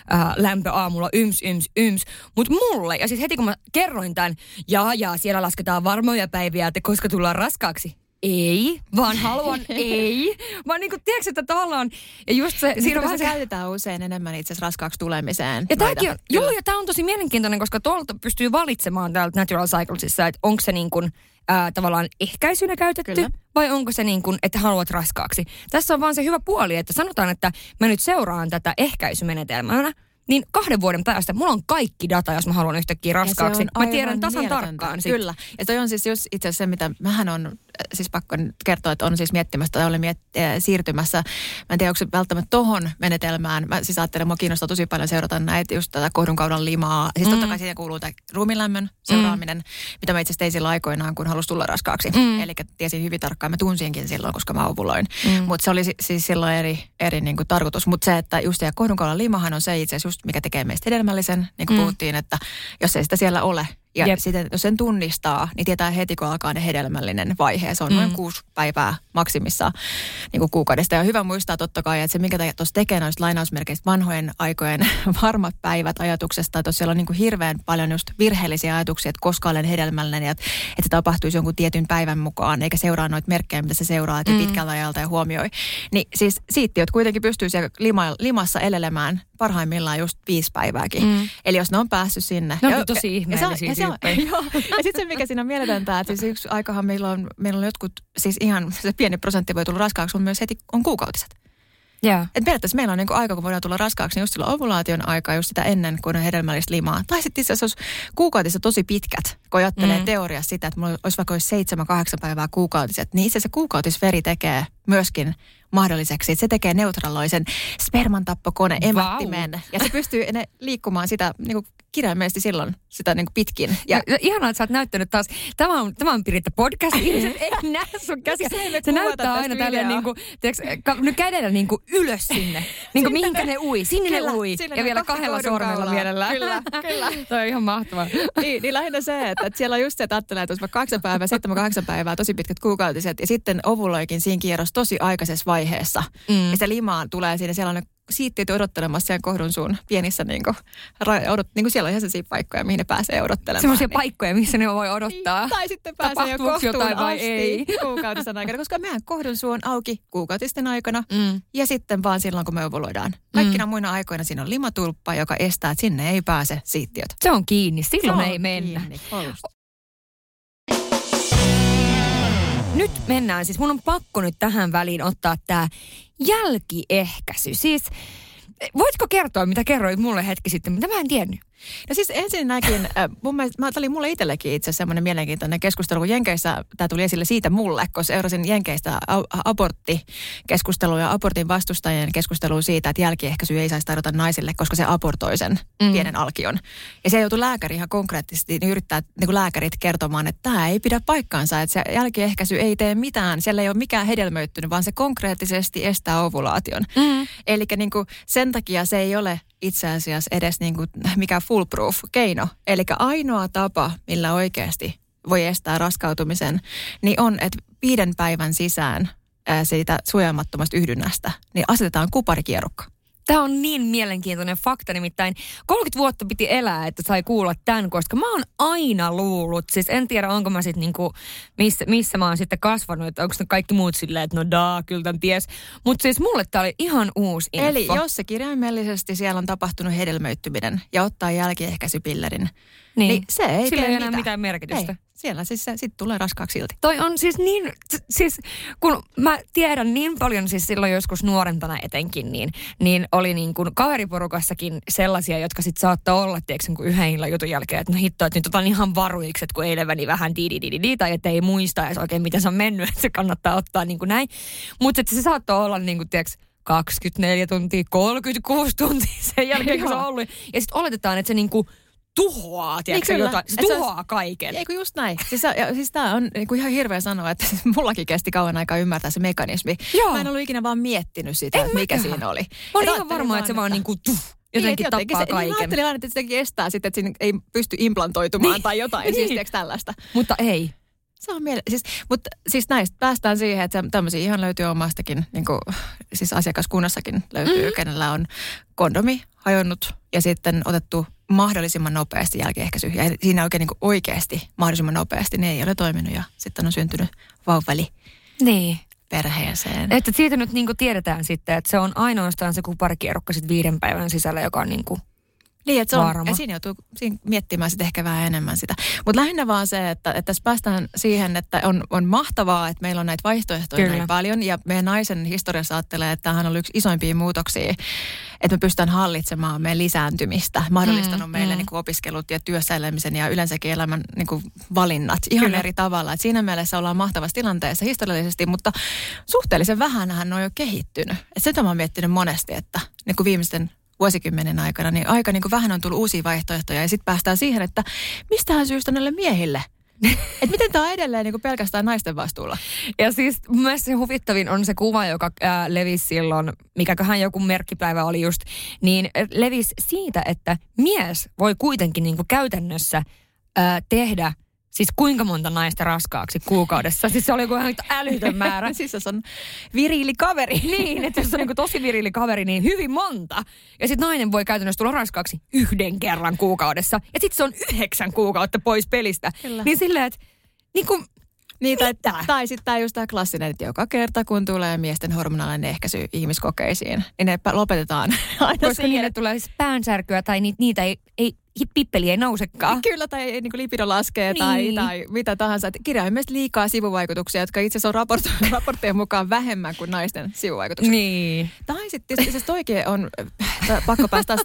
ää, lämpö aamulla yms, yms, yms. Mutta mulle, ja siis heti kun mä kerroin tämän, ja ja siellä lasketaan varmoja päiviä, että koska tullaan raskaaksi, ei, vaan [LAUGHS] haluan ei. Vaan niin kuin, tiedätkö, että tavallaan, ja just se... Niin siinä se, käytetään usein enemmän itse asiassa raskaaksi tulemiseen. Ja tämäkin on, joo, ja tämä on tosi mielenkiintoinen, koska tuolta pystyy valitsemaan täältä Natural Cyclesissa, että onko se niin kuin, ää, tavallaan ehkäisynä käytetty, Kyllä. vai onko se niin kuin, että haluat raskaaksi. Tässä on vaan se hyvä puoli, että sanotaan, että mä nyt seuraan tätä ehkäisymenetelmänä, niin kahden vuoden päästä mulla on kaikki data, jos mä haluan yhtäkkiä raskaaksi. Mä tiedän tasan tarkkaan sit. Kyllä. Ja toi on siis just itse asiassa se, mitä mähän on siis pakko kertoa, että on siis miettimässä tai olen miet- äh, siirtymässä. Mä en tiedä, onko se välttämättä tohon menetelmään. Mä siis ajattelen, mua kiinnostaa tosi paljon seurata näitä just tätä kohdunkaudan limaa. Siis mm. totta kai siihen kuuluu tämä ruumilämmön seuraaminen, mm. mitä mä itse asiassa tein silloin aikoinaan, kun halusi tulla raskaaksi. Mm. Eli tiesin hyvin tarkkaan, mä tunsinkin silloin, koska mä ovuloin. Mm. Mutta se oli siis silloin eri, eri niin kuin tarkoitus. Mutta se, että just ja kohdunkaudan limahan on se itse asiassa just, mikä tekee meistä hedelmällisen, niin kuin mm. puhuttiin, että jos ei sitä siellä ole, ja Jep. sitten jos sen tunnistaa, niin tietää heti, kun alkaa ne hedelmällinen vaihe. Se on mm. noin kuusi päivää maksimissa niin kuin kuukaudesta. Ja hyvä muistaa totta kai, että se minkä tuossa tekee noista lainausmerkeistä vanhojen aikojen [LAUGHS] varmat päivät ajatuksesta, että siellä on niin kuin hirveän paljon just virheellisiä ajatuksia, että koska olen hedelmällinen ja että, että se tapahtuisi jonkun tietyn päivän mukaan, eikä seuraa noita merkkejä, mitä se seuraa, että mm. pitkältä ajalta ja huomioi. Niin siis siittiöt kuitenkin pystyy siellä lima, limassa elelemään parhaimmillaan just viisi päivääkin. Mm. Eli jos ne on päässyt sinne. Ne on ja, tosi ihmeellisiä ja se, ja [LAUGHS] se, joo. ja sitten se, mikä siinä on mieletöntä, että siis yksi aikahan meillä on, meillä on jotkut, siis ihan se pieni prosentti voi tulla raskaaksi, on myös heti on kuukautiset. Yeah. Et periaatteessa meillä on niinku aika, kun voidaan tulla raskaaksi, niin just silloin ovulaation aikaa, just sitä ennen, kun on hedelmällistä limaa. Tai sitten itse asiassa kuukautissa tosi pitkät, kun ajattelee mm. teoriassa sitä, että mulla olisi vaikka olisi 7-8 päivää kuukautiset, niin itse asiassa kuukautisveri tekee myöskin mahdolliseksi. Se tekee neutraloisen spermantappokone emättimen. Wow. Ja se pystyy ne liikkumaan sitä niin kuin kirjaimellisesti silloin sitä niin kuin pitkin. Ja, ja ihanaa, että sä oot näyttänyt taas. Tämä on, tämä on Piritta podcast. Ihmiset ei näe sun käsiä. Se, se näyttää aina tälleen niin kuin, tiedätkö, nyt kädellä niin kuin ylös sinne. [LAUGHS] Niin kuin mihinkä ne ui. Sinne kyllä, ne ui. Ja vielä kahdella sormella mielellään. Kyllä, [LAUGHS] kyllä. Toi on ihan mahtavaa. niin, niin lähinnä se, että, että siellä on just se, että ajattelee, että kahdeksan päivää, seitsemän kahdeksan päivää, tosi pitkät kuukautiset. Ja sitten ovuloikin siinä kierros tosi aikaisessa vaiheessa. Mm. Ja se limaan tulee siinä, siellä on ne siittiöt odottelemassa siellä kohdun suun pienissä, niin kuin, odot, niin kuin siellä on ihan sellaisia paikkoja, mihin ne pääsee odottelemaan. Sellaisia niin. paikkoja, missä ne voi odottaa. Niin, tai sitten pääsee jo kohtuun jotain vai asti ei. [LAUGHS] kuukautisen aikana, koska meidän kohdun suu on auki kuukautisten aikana mm. ja sitten vaan silloin, kun me ovuloidaan. Kaikkina mm. muina aikoina siinä on limatulppa, joka estää, että sinne ei pääse siittiöt. Se on kiinni, silloin Se ei mennä. Kiinni. Nyt mennään, siis mun on pakko nyt tähän väliin ottaa tämä jälkiehkäisy. Siis voitko kertoa, mitä kerroit mulle hetki sitten, mitä mä en tiennyt? No siis ensinnäkin, äh, mun mielestä, tämä oli mulle itsellekin itse semmoinen mielenkiintoinen keskustelu, kun Jenkeissä tämä tuli esille siitä mulle, kun seurasin Jenkeistä aborttikeskustelua ja abortin vastustajien keskustelua siitä, että jälkiehkäisy ei saisi tarjota naisille, koska se abortoi sen mm. pienen alkion. Ja se joutui lääkäri ihan konkreettisesti niin yrittää niin kuin lääkärit kertomaan, että tämä ei pidä paikkaansa, että se jälkiehkäisy ei tee mitään, siellä ei ole mikään hedelmöittynyt, vaan se konkreettisesti estää ovulaation. Mm. Eli niin sen takia se ei ole itse asiassa edes niin kuin [LAUGHS] mikä foolproof keino. Eli ainoa tapa, millä oikeasti voi estää raskautumisen, niin on, että viiden päivän sisään siitä suojaamattomasta yhdynnästä, niin asetetaan kuparikierukka. Tämä on niin mielenkiintoinen fakta, nimittäin 30 vuotta piti elää, että sai kuulla tämän, koska mä oon aina luullut, siis en tiedä onko mä sitten niinku, missä, missä mä oon sitten kasvanut, että onko ne kaikki muut silleen, että no daa, kyllä tämän ties. Mutta siis mulle tämä oli ihan uusi info. Eli jos se kirjaimellisesti siellä on tapahtunut hedelmöittyminen ja ottaa jälkiehkäisypillerin, niin, niin se ei Sillä ei enää mitään, mitään merkitystä. Ei siellä siis se sitten tulee raskaaksi silti. Toi on siis niin, siis kun mä tiedän niin paljon siis silloin joskus nuorempana etenkin, niin, niin oli niin kuin kaveriporukassakin sellaisia, jotka sitten saattaa olla, tiedätkö, kun yhden illan jutun jälkeen, että no hitto, että nyt otan ihan varuiksi, että kun eilen meni vähän di di di tai että ei muista edes oikein, miten se on mennyt, [LAUGHS] että se kannattaa ottaa niin kuin näin. Mutta se saattaa olla niin kuin, tiedätkö, 24 tuntia, 36 tuntia sen jälkeen, kun se on ollut. Ja sitten oletetaan, että se niin kuin tuhoaa, tiedätkö, Niin, jotain. Se tuhoaa olisi- kaiken. Eikö just näin? Siis, ja, siis tämä on niin kuin ihan hirveä sanoa, että siis [LAUGHS] mullakin kesti kauan aikaa ymmärtää se mekanismi. Joo. Mä en ollut ikinä vaan miettinyt sitä, En että mikä mäkään. siinä oli. Mä olin ihan varma, että se vaan niinku tuh, jotenkin Niin, tappaa se, Niin, mä kaiken. ajattelin aina, että se jotenkin estää sitten, että siinä ei pysty implantoitumaan Niin. tai jotain, [LAUGHS] Niin. siis tiedätkö tällaista. Mutta ei. Se on miele- siis, mutta siis näistä päästään siihen, että tämmöisiä ihan löytyy omastakin, niin kuin, siis asiakaskunnassakin löytyy, mm. kenellä on kondomi hajonnut ja sitten otettu mahdollisimman nopeasti jälkiehkäisy. Ja siinä oikein niin kuin oikeasti mahdollisimman nopeasti ne ei ole toiminut ja sitten on syntynyt vauvali Niin. perheeseen. Että siitä nyt niinku tiedetään sitten, että se on ainoastaan se kuparikierrokka sit viiden päivän sisällä, joka on niinku... Niin, että se on, Varma. ja siinä joutuu siinä miettimään sitten ehkä vähän enemmän sitä. Mutta lähinnä vaan se, että, että tässä päästään siihen, että on, on mahtavaa, että meillä on näitä vaihtoehtoja Kyllä. näin paljon. Ja meidän naisen historiassa ajattelee, että tämähän on yksi isoimpia muutoksia, että me pystytään hallitsemaan meidän lisääntymistä, mahdollistanut Mm, meille mm. niin kuin opiskelut ja työssä elämisen ja yleensäkin elämän niin kuin valinnat ihan Kyllä. eri tavalla. Et siinä mielessä ollaan mahtavassa tilanteessa historiallisesti, mutta suhteellisen vähänhän ne on jo kehittynyt. Et sitä mä oon miettinyt monesti, että niin kuin viimeisten vuosikymmenen aikana, niin aika niin kuin vähän on tullut uusia vaihtoehtoja ja sitten päästään siihen, että mistähän syystä näille miehille? että miten tämä on edelleen niin kuin pelkästään naisten vastuulla? Ja siis mun mielestä se huvittavin on se kuva, joka ää, levisi silloin, mikäköhän joku merkkipäivä oli just, niin levisi siitä, että mies voi kuitenkin niinku käytännössä ää, tehdä Siis kuinka monta naista raskaaksi kuukaudessa? Siis se oli joku ihan älytön määrä. [LAUGHS] siis jos on viriili kaveri. [LAUGHS] niin, että jos on niinku tosi virili kaveri, niin hyvin monta. Ja sitten nainen voi käytännössä tulla raskaaksi yhden kerran kuukaudessa. Ja sitten se on yhdeksän kuukautta pois pelistä. Kyllä. Niin silleen, että niin kuin, Niin, tai, Mitä? tai sitten tämä just tämä klassinen, että joka kerta kun tulee miesten hormonaalinen ehkäisy ihmiskokeisiin, niin ne lopetetaan [LAUGHS] aina koska siihen, niille tulee siis päänsärkyä tai niitä, niitä ei, ei pippeli ei nousekaan. Kyllä, tai ei, niin lipido laskee tai, Niin. tai mitä tahansa. Et kirjaimellisesti liikaa sivuvaikutuksia, jotka itse asiassa on raport, [LAUGHS] raporttien mukaan vähemmän kuin naisten sivuvaikutuksia. Niin. Tai sitten itse asiassa toikin on äh, pakko päästä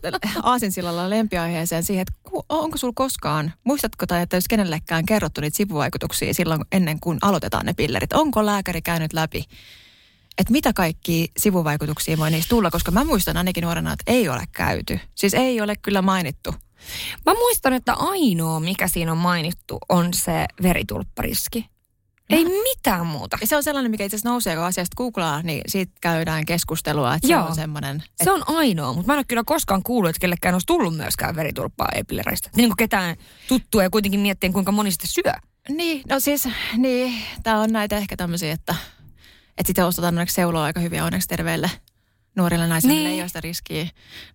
aasinsillalla lempiaiheeseen siihen, että onko sulla koskaan, muistatko tai että jos kenellekään kerrottu niitä sivuvaikutuksia silloin ennen kuin aloitetaan ne pillerit? Onko lääkäri käynyt läpi, että mitä kaikki sivuvaikutuksia voi niistä tulla? Koska mä muistan ainakin nuorena, että ei ole käyty. Siis ei ole kyllä mainittu. Mä muistan, että ainoa, mikä siinä on mainittu, on se veritulppariski. Ei mitään muuta. Ja se on sellainen, mikä itse asiassa nousee, kun asiasta googlaa, niin siitä käydään keskustelua, että Joo. se on semmoinen... Se on ainoa, mutta mä en ole kyllä koskaan kuullut, että kellekään olisi tullut myöskään veritulppaa epillereistä. Niin kuin ketään tuttua ja kuitenkin miettien, kuinka moni sitä syö. Niin, no siis, niin, tämä on näitä ehkä tämmöisiä, että, että sitten ostetaan onneksi seuloa aika hyviä onneksi terveille nuorille naisille, Niin. niin. ei ole sitä riskiä,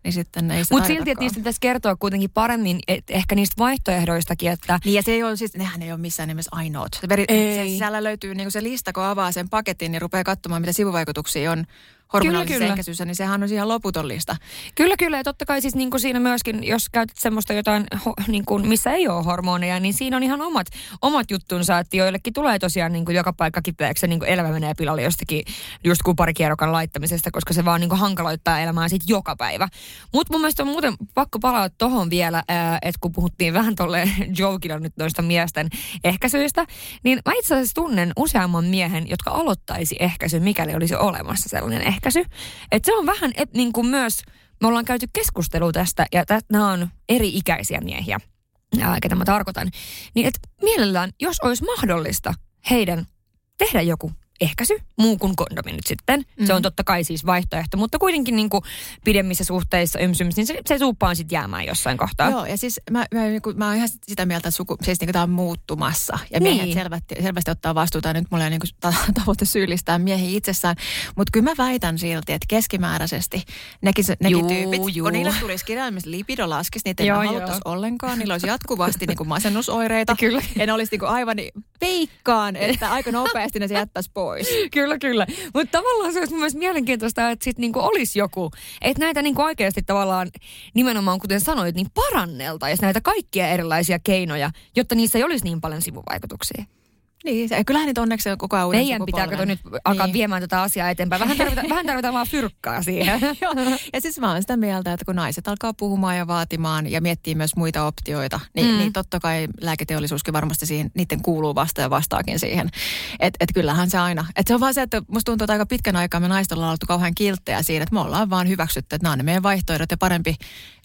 niin sitten ei Mutta silti, että niistä pitäisi kertoa kuitenkin paremmin, et ehkä niistä vaihtoehdoistakin, että Niin ja se ei ole siis, nehän ei ole missään nimessä ainoat. Se, veri, Ei. se sisällä löytyy niin se lista, kun avaa sen paketin ja rupeaa katsomaan, mitä sivuvaikutuksia on hormonaalisessa kyllä. ehkäisyssä, niin sehän on ihan loputon lista. Kyllä, kyllä. Ja totta kai siis niin kuin siinä myöskin, jos käytät semmoista jotain, ho, niin kuin, missä ei ole hormoneja, niin siinä on ihan omat, omat juttunsa, että joillekin tulee tosiaan niin kuin joka paikka kipeäksi niin kuin elämä menee pilalle jostakin just kuparikierrokan laittamisesta, koska se vaan niin kuin hankaloittaa elämää sit joka päivä. Mutta mun mielestä on muuten pakko palata tohon vielä, ää, että kun puhuttiin vähän tolleen [LAUGHS] jokilla nyt noista miesten ehkäisyistä, niin mä itse asiassa tunnen useamman miehen, jotka aloittaisi ehkäisyn, mikäli olisi olemassa sellainen ehkäisy. Että se on vähän et, niin kuin myös, me ollaan käyty keskustelua tästä, ja tä, nämä on eri-ikäisiä miehiä, ää, ketä mä tarkoitan. Niin että mielellään, jos olisi mahdollista heidän tehdä joku ehkäisy, muu kuin kondomi nyt sitten. Mm-hmm. Se on totta kai siis vaihtoehto, mutta kuitenkin niin kuin pidemmissä suhteissa ymsyms, niin se, se tuuppaan sitten jäämään jossain kohtaa. Joo, ja siis mä, mä, niinku- mä oon ihan sitä mieltä, että suku, siis niinku tämä on muuttumassa. Ja miehet Niin. selvästi, selvästi ottaa vastuuta. Ja nyt mulla ei ole niinku ta- [LAUGHS] tavoite syyllistää miehiä itsessään. Mutta kyllä mä väitän silti, että keskimääräisesti nekin, nekin Juu, tyypit, juu. kun niille tulisi kirjaimellisesti lipido laskisi, niitä ei haluttaisi ollenkaan. Niillä olisi jatkuvasti niinku [LAUGHS] masennusoireita. Kyllä. Ja ne olisi niinku aivan niin peikkaan, [LAUGHS] että aika nopeasti ne se jättäisi pois. Kyllä, kyllä. Mutta tavallaan se olisi mun mielestä mielenkiintoista, että sitten niinku olisi joku, että näitä niinku oikeasti tavallaan nimenomaan, kuten sanoit, niin paranneltaisiin näitä kaikkia erilaisia keinoja, jotta niissä ei olisi niin paljon sivuvaikutuksia. Niin, se, kyllähän niitä onneksi on koko ajan Meidän pitää kato nyt alkaa niin. viemään tätä asiaa eteenpäin. Vähän tarvitaan, [LAUGHS] vähän tarvitaan vaan fyrkkaa siihen. [LAUGHS] Joo. Ja siis mä oon sitä mieltä, että kun naiset alkaa puhumaan ja vaatimaan ja miettii myös muita optioita, niin, mm. niin totta kai lääketeollisuuskin varmasti siihen, niiden kuuluu vasta ja vastaakin siihen. Että et kyllähän se aina. Että se on vaan se, että musta tuntuu, että aika pitkän aikaa me naiset ollaan oltu kauhean kilttejä siinä, että me ollaan vaan hyväksytty, että nämä on ne meidän vaihtoehdot ja parempi,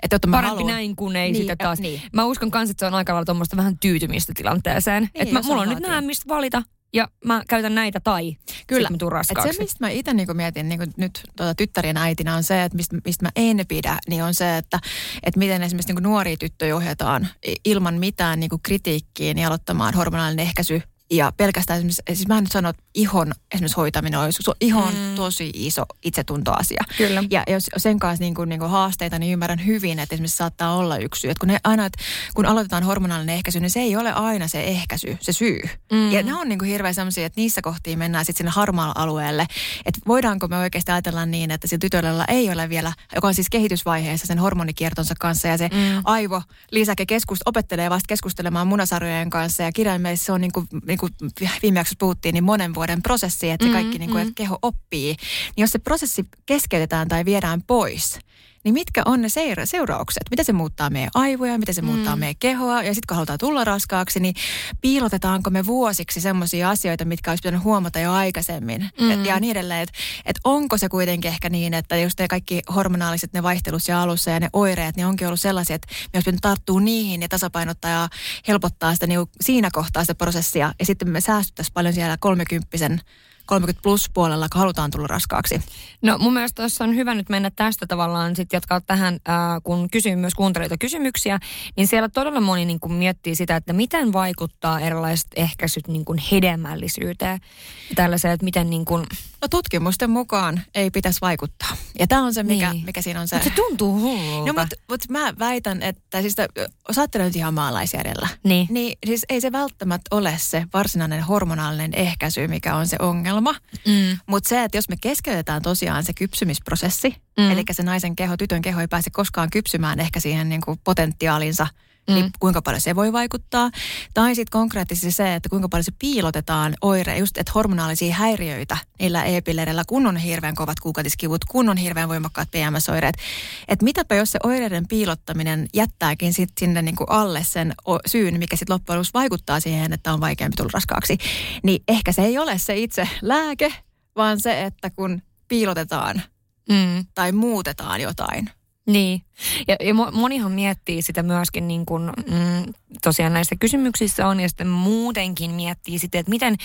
että jotta Parempi haluan. näin kuin ei niin, sitten taas. Niin. Mä uskon kanssa, että se on aika lailla tuommoista vähän tyytymistä tilanteeseen. Niin, että mulla on nyt nämä, mistä valita ja mä käytän näitä tai Kyllä. mä Et se, mistä mä itse niinku mietin niinku nyt tuota tyttärien äitinä on se, että mistä, mistä mä en pidä, niin on se, että, että miten esimerkiksi niinku nuoria tyttöjä ohjataan ilman mitään niinku kritiikkiin ja aloittamaan hormonaalinen ehkäisy ja pelkästään esimerkiksi, siis mä en nyt sano, että ihon esimerkiksi hoitaminen on ihon mm. tosi iso itsetuntoasia. Kyllä. Ja jos sen kanssa niin kuin, niin kuin haasteita, niin ymmärrän hyvin, että esimerkiksi saattaa olla yksi syy. Että kun, ne aina, että kun aloitetaan hormonaalinen ehkäisy, niin se ei ole aina se ehkäisy, se syy. Mm. Ja ne on niin kuin hirveän sellaisia, että niissä kohtiin mennään sitten sinne harmaalla alueelle. Että voidaanko me oikeasti ajatella niin, että sillä tytöllä ei ole vielä, joka on siis kehitysvaiheessa sen hormonikiertonsa kanssa ja se mm. aivo lisäke keskust, opettelee vasta keskustelemaan munasarjojen kanssa ja kirjaimellisesti se on niin kuin, niin kuin viime jaksossa puhuttiin, niin monen vuoden prosessi, että se kaikki mm, niin kuin, että mm. keho oppii. Niin jos se prosessi keskeytetään tai viedään pois, niin mitkä on ne seura- seuraukset? Mitä se muuttaa meidän aivoja, mitä se mm. muuttaa meidän kehoa ja sitten kun halutaan tulla raskaaksi, niin piilotetaanko me vuosiksi semmoisia asioita, mitkä olisi pitänyt huomata jo aikaisemmin mm. ja, ja niin edelleen. Että et onko se kuitenkin ehkä niin, että just ne kaikki hormonaaliset ne vaihtelut siellä alussa ja ne oireet, niin onkin ollut sellaisia, että me olisi pitänyt tarttua niihin ja tasapainottaa ja helpottaa sitä niin siinä kohtaa sitä prosessia ja sitten me säästyttäisiin paljon siellä kolmekymppisen 30 plus puolella, kun halutaan tulla raskaaksi? No mun mielestä tuossa on hyvä nyt mennä tästä tavallaan sitten jatkaa tähän, äh, kun kysyn myös kuuntelijoita kysymyksiä, niin siellä todella moni niin kuin miettii sitä, että miten vaikuttaa erilaiset ehkäisyt niin kuin hedelmällisyyteen. Tällaiseen, että miten niin kuin... No tutkimusten mukaan ei pitäisi vaikuttaa. Ja tämä on se, mikä, niin. mikä siinä on se. Mut se tuntuu hullulta. No mutta mut mä väitän, että siis saatte nyt ihan maalaisjärjellä. Niin. Niin siis ei se välttämättä ole se varsinainen hormonaalinen ehkäisy, mikä on se ongelma. Mm. Mutta se, että jos me keskeytetään tosiaan se kypsymisprosessi, mm. eli se naisen keho, tytön keho ei pääse koskaan kypsymään ehkä siihen niin kuin potentiaalinsa – mm. niin kuinka paljon se voi vaikuttaa. Tai sitten konkreettisesti se, että kuinka paljon se piilotetaan oire, just että hormonaalisia häiriöitä niillä e-pillereillä, kun on hirveän kovat kuukatiskivut, kun on hirveän voimakkaat PMS-oireet. Että mitäpä jos se oireiden piilottaminen jättääkin sit sinne niin kuin alle sen syyn, mikä sitten loppujen lopuksi vaikuttaa siihen, että on vaikeampi tulla raskaaksi. Niin ehkä se ei ole se itse lääke, vaan se, että kun piilotetaan mm. tai muutetaan jotain, niin, ja, ja monihan miettii sitä myöskin niin kuin, mm, tosiaan näissä kysymyksissä on, ja sitten muutenkin miettii sitä, että miten,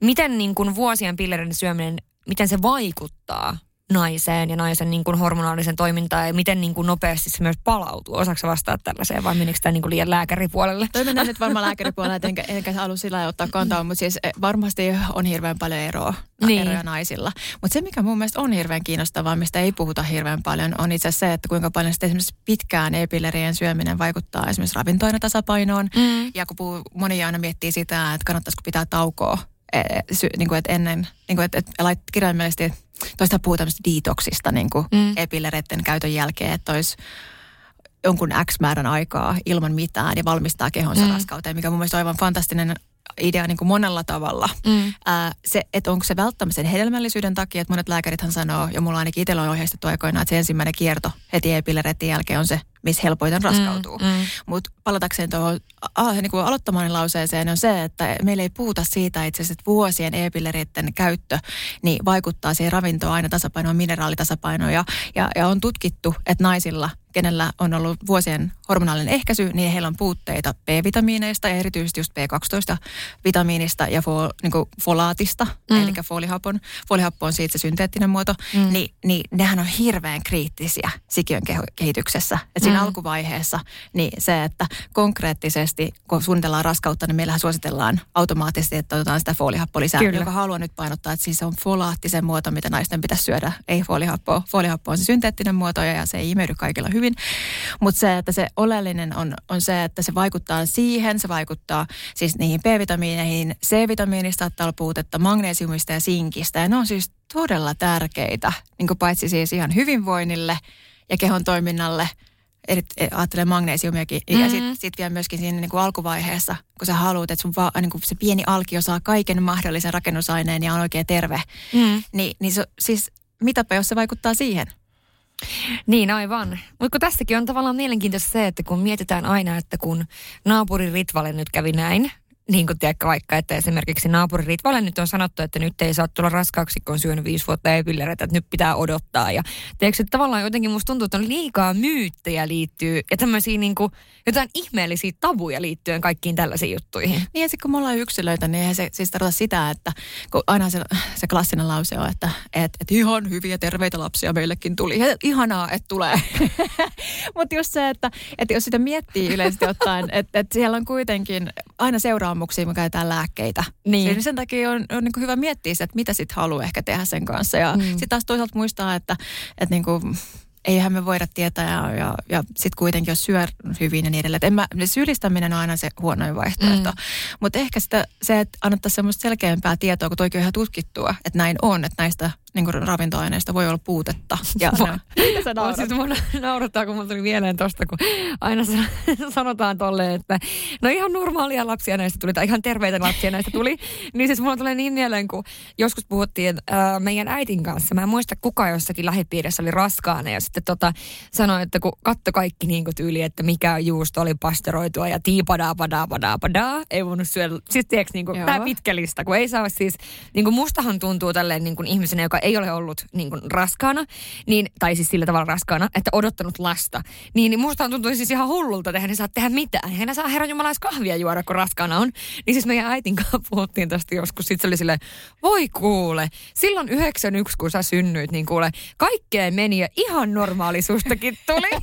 miten niin kuin vuosien pillerin syöminen, miten se vaikuttaa naiseen ja naisen niin kuin hormonaalisen toimintaan ja miten niin kuin nopeasti se myös palautuu? Osaako vastaa tällaiseen vai menikö tämä niin kuin liian lääkäripuolelle? Toi mennään nyt varmaan lääkäripuolelle, enkä, enkä halua sillä ottaa kantaa, mutta siis eh, varmasti on hirveän paljon eroa, niin. eroja naisilla. Mutta se, mikä mun mielestä on hirveän kiinnostavaa, mistä ei puhuta hirveän paljon, on itse asiassa se, että kuinka paljon sitten esimerkiksi pitkään e-pillerien syöminen vaikuttaa esimerkiksi ravintoina tasapainoon. Mm. Ja kun puhuu, moni aina miettii sitä, että kannattaisiko pitää taukoa e, sy, niin kuin, että ennen, niin kuin, että, että lait kirjaimellisesti toista puhutaan detoksista niin kuin mm. epillereiden käytön jälkeen, että olisi jonkun X määrän aikaa ilman mitään ja valmistaa kehonsa mm. raskauteen, mikä mun mielestä on aivan fantastinen idea niin kuin monella tavalla. Mm. Ää, se, että onko se välttämättä sen hedelmällisyyden takia, että monet lääkärithän sanoo, ja mulla ainakin itsellä on ohjeistettu aikoinaan, että se ensimmäinen kierto heti epillereiden jälkeen on se, missä helpoiten raskautuu. Mm, mm. Mutta palatakseen tuohon ah, niin kuin aloittamaan lauseeseen on se, että meillä ei puhuta siitä itse asiassa, että vuosien e-pillereiden käyttö niin vaikuttaa siihen ravintoon aina tasapainoon, mineraalitasapainoon. Ja, ja, ja on tutkittu, että naisilla kenellä on ollut vuosien hormonaalinen ehkäisy, niin heillä on puutteita B-vitamiineista ja erityisesti just B12-vitamiinista ja fo, niin folaatista, mm. eli folihapon. Folihappo on siitä se synteettinen muoto. Mm. Ni, niin nehän on hirveän kriittisiä sikiön kehityksessä. Et siinä mm. alkuvaiheessa niin se, että konkreettisesti, kun suunnitellaan raskautta, niin meillähän suositellaan automaattisesti, että otetaan sitä folihappolisää, Kyllä. joka haluan nyt painottaa, että siis se on folaattisen muoto, mitä naisten pitäisi syödä, ei folihappoa. Folihappo on se synteettinen muoto ja se ei imeydy kaikilla hyvin hyvin. Mutta se, että se oleellinen on, on se, että se vaikuttaa siihen, se vaikuttaa siis niihin B-vitamiineihin, C-vitamiinista saattaa olla puutetta, magnesiumista ja sinkistä. Ja ne on siis todella tärkeitä, niin paitsi siis ihan hyvinvoinnille ja kehon toiminnalle, eri, e, ajattelee magnesiumiakin. Mm-hmm. Ja sitten sit vielä myöskin siinä niin kuin alkuvaiheessa, kun sä haluat, että sun va, niin kuin se pieni alkio saa kaiken mahdollisen rakennusaineen ja on oikein terve, mm. niin, niin se, siis mitäpä jos se vaikuttaa siihen? Niin, aivan. Mutta kun tässäkin on tavallaan mielenkiintoista se, että kun mietitään aina, että kun naapuri Ritvalle nyt kävi näin, niin kuin tiedätkö vaikka, että esimerkiksi naapuri Ritvalle nyt on sanottu, että nyt ei saa tulla raskaaksi, kun on syönyt viisi vuotta epillereitä, että nyt pitää odottaa. Ja tiedätkö, että tavallaan jotenkin musta tuntuu, että on liikaa myyttejä liittyy ja tämmöisiä niin kuin, jotain ihmeellisiä tabuja liittyen kaikkiin tällaisiin juttuihin. Niin ja sitten kun me ollaan yksilöitä, niin eihän se siis tarkoita sitä, että kun aina se, se klassinen lause on, että et, et ihan hyviä terveitä lapsia meillekin tuli. Ja ihanaa, että tulee. [LAUGHS] Mutta just se, että, että jos sitä miettii yleisesti ottaen, että, että siellä on kuitenkin aina seuraa seuraamuksia, me käytetään lääkkeitä. Niin. Eli sen takia on, on niin hyvä miettiä se, että mitä sitten haluaa ehkä tehdä sen kanssa. Ja mm. sitten taas toisaalta muistaa, että, että niin kuin, eihän me voida tietää ja, ja, ja sitten kuitenkin jos syö hyvin ja niin edelleen. En mä, sylistäminen on aina se huonoin vaihtoehto. Mm. Mutta ehkä sitä, se, että annettaisiin semmoista selkeämpää tietoa, kun toikin on ihan tutkittua, että näin on, että näistä niin kuin ravintoaineista voi olla puutetta. Ja [LAUGHS] Mua, sä naurat? Siis [LAUGHS] mua naurattaa, kun mulla tuli mieleen tosta, kun aina [LAUGHS] sanotaan tolle, että no ihan normaalia lapsia näistä tuli, tai ihan terveitä lapsia näistä tuli. niin siis mulla tulee niin mieleen, kun joskus puhuttiin äh, meidän äitin kanssa. Mä en muista, kuka jossakin lähipiirissä oli raskaana, ja sitten tota, sanoi, että kun katto kaikki niin kuin tyyli, että mikä juusto oli pasteroitua, ja tiipadaa, padaa, padaa, padaa, ei voinut syödä. Siis tiedätkö, niin kuin, tämä pitkä lista, kun ei saa siis, niin kuin mustahan tuntuu tälleen niin kuin ihmisen, joka ei ole ollut niin kuin raskaana, niin, tai siis sillä tavalla raskaana, että odottanut lasta, niin, niin musta tuntuu siis ihan hullulta, että hän ei saa tehdä mitään. Hän saa herran jumalais kahvia juoda, kun raskaana on. Niin siis meidän äitin kanssa puhuttiin tästä joskus. Sitten se oli silleen, voi kuule, silloin 91, kun sä synnyit, niin kuule, kaikkea meni ja ihan normaalisuustakin tuli.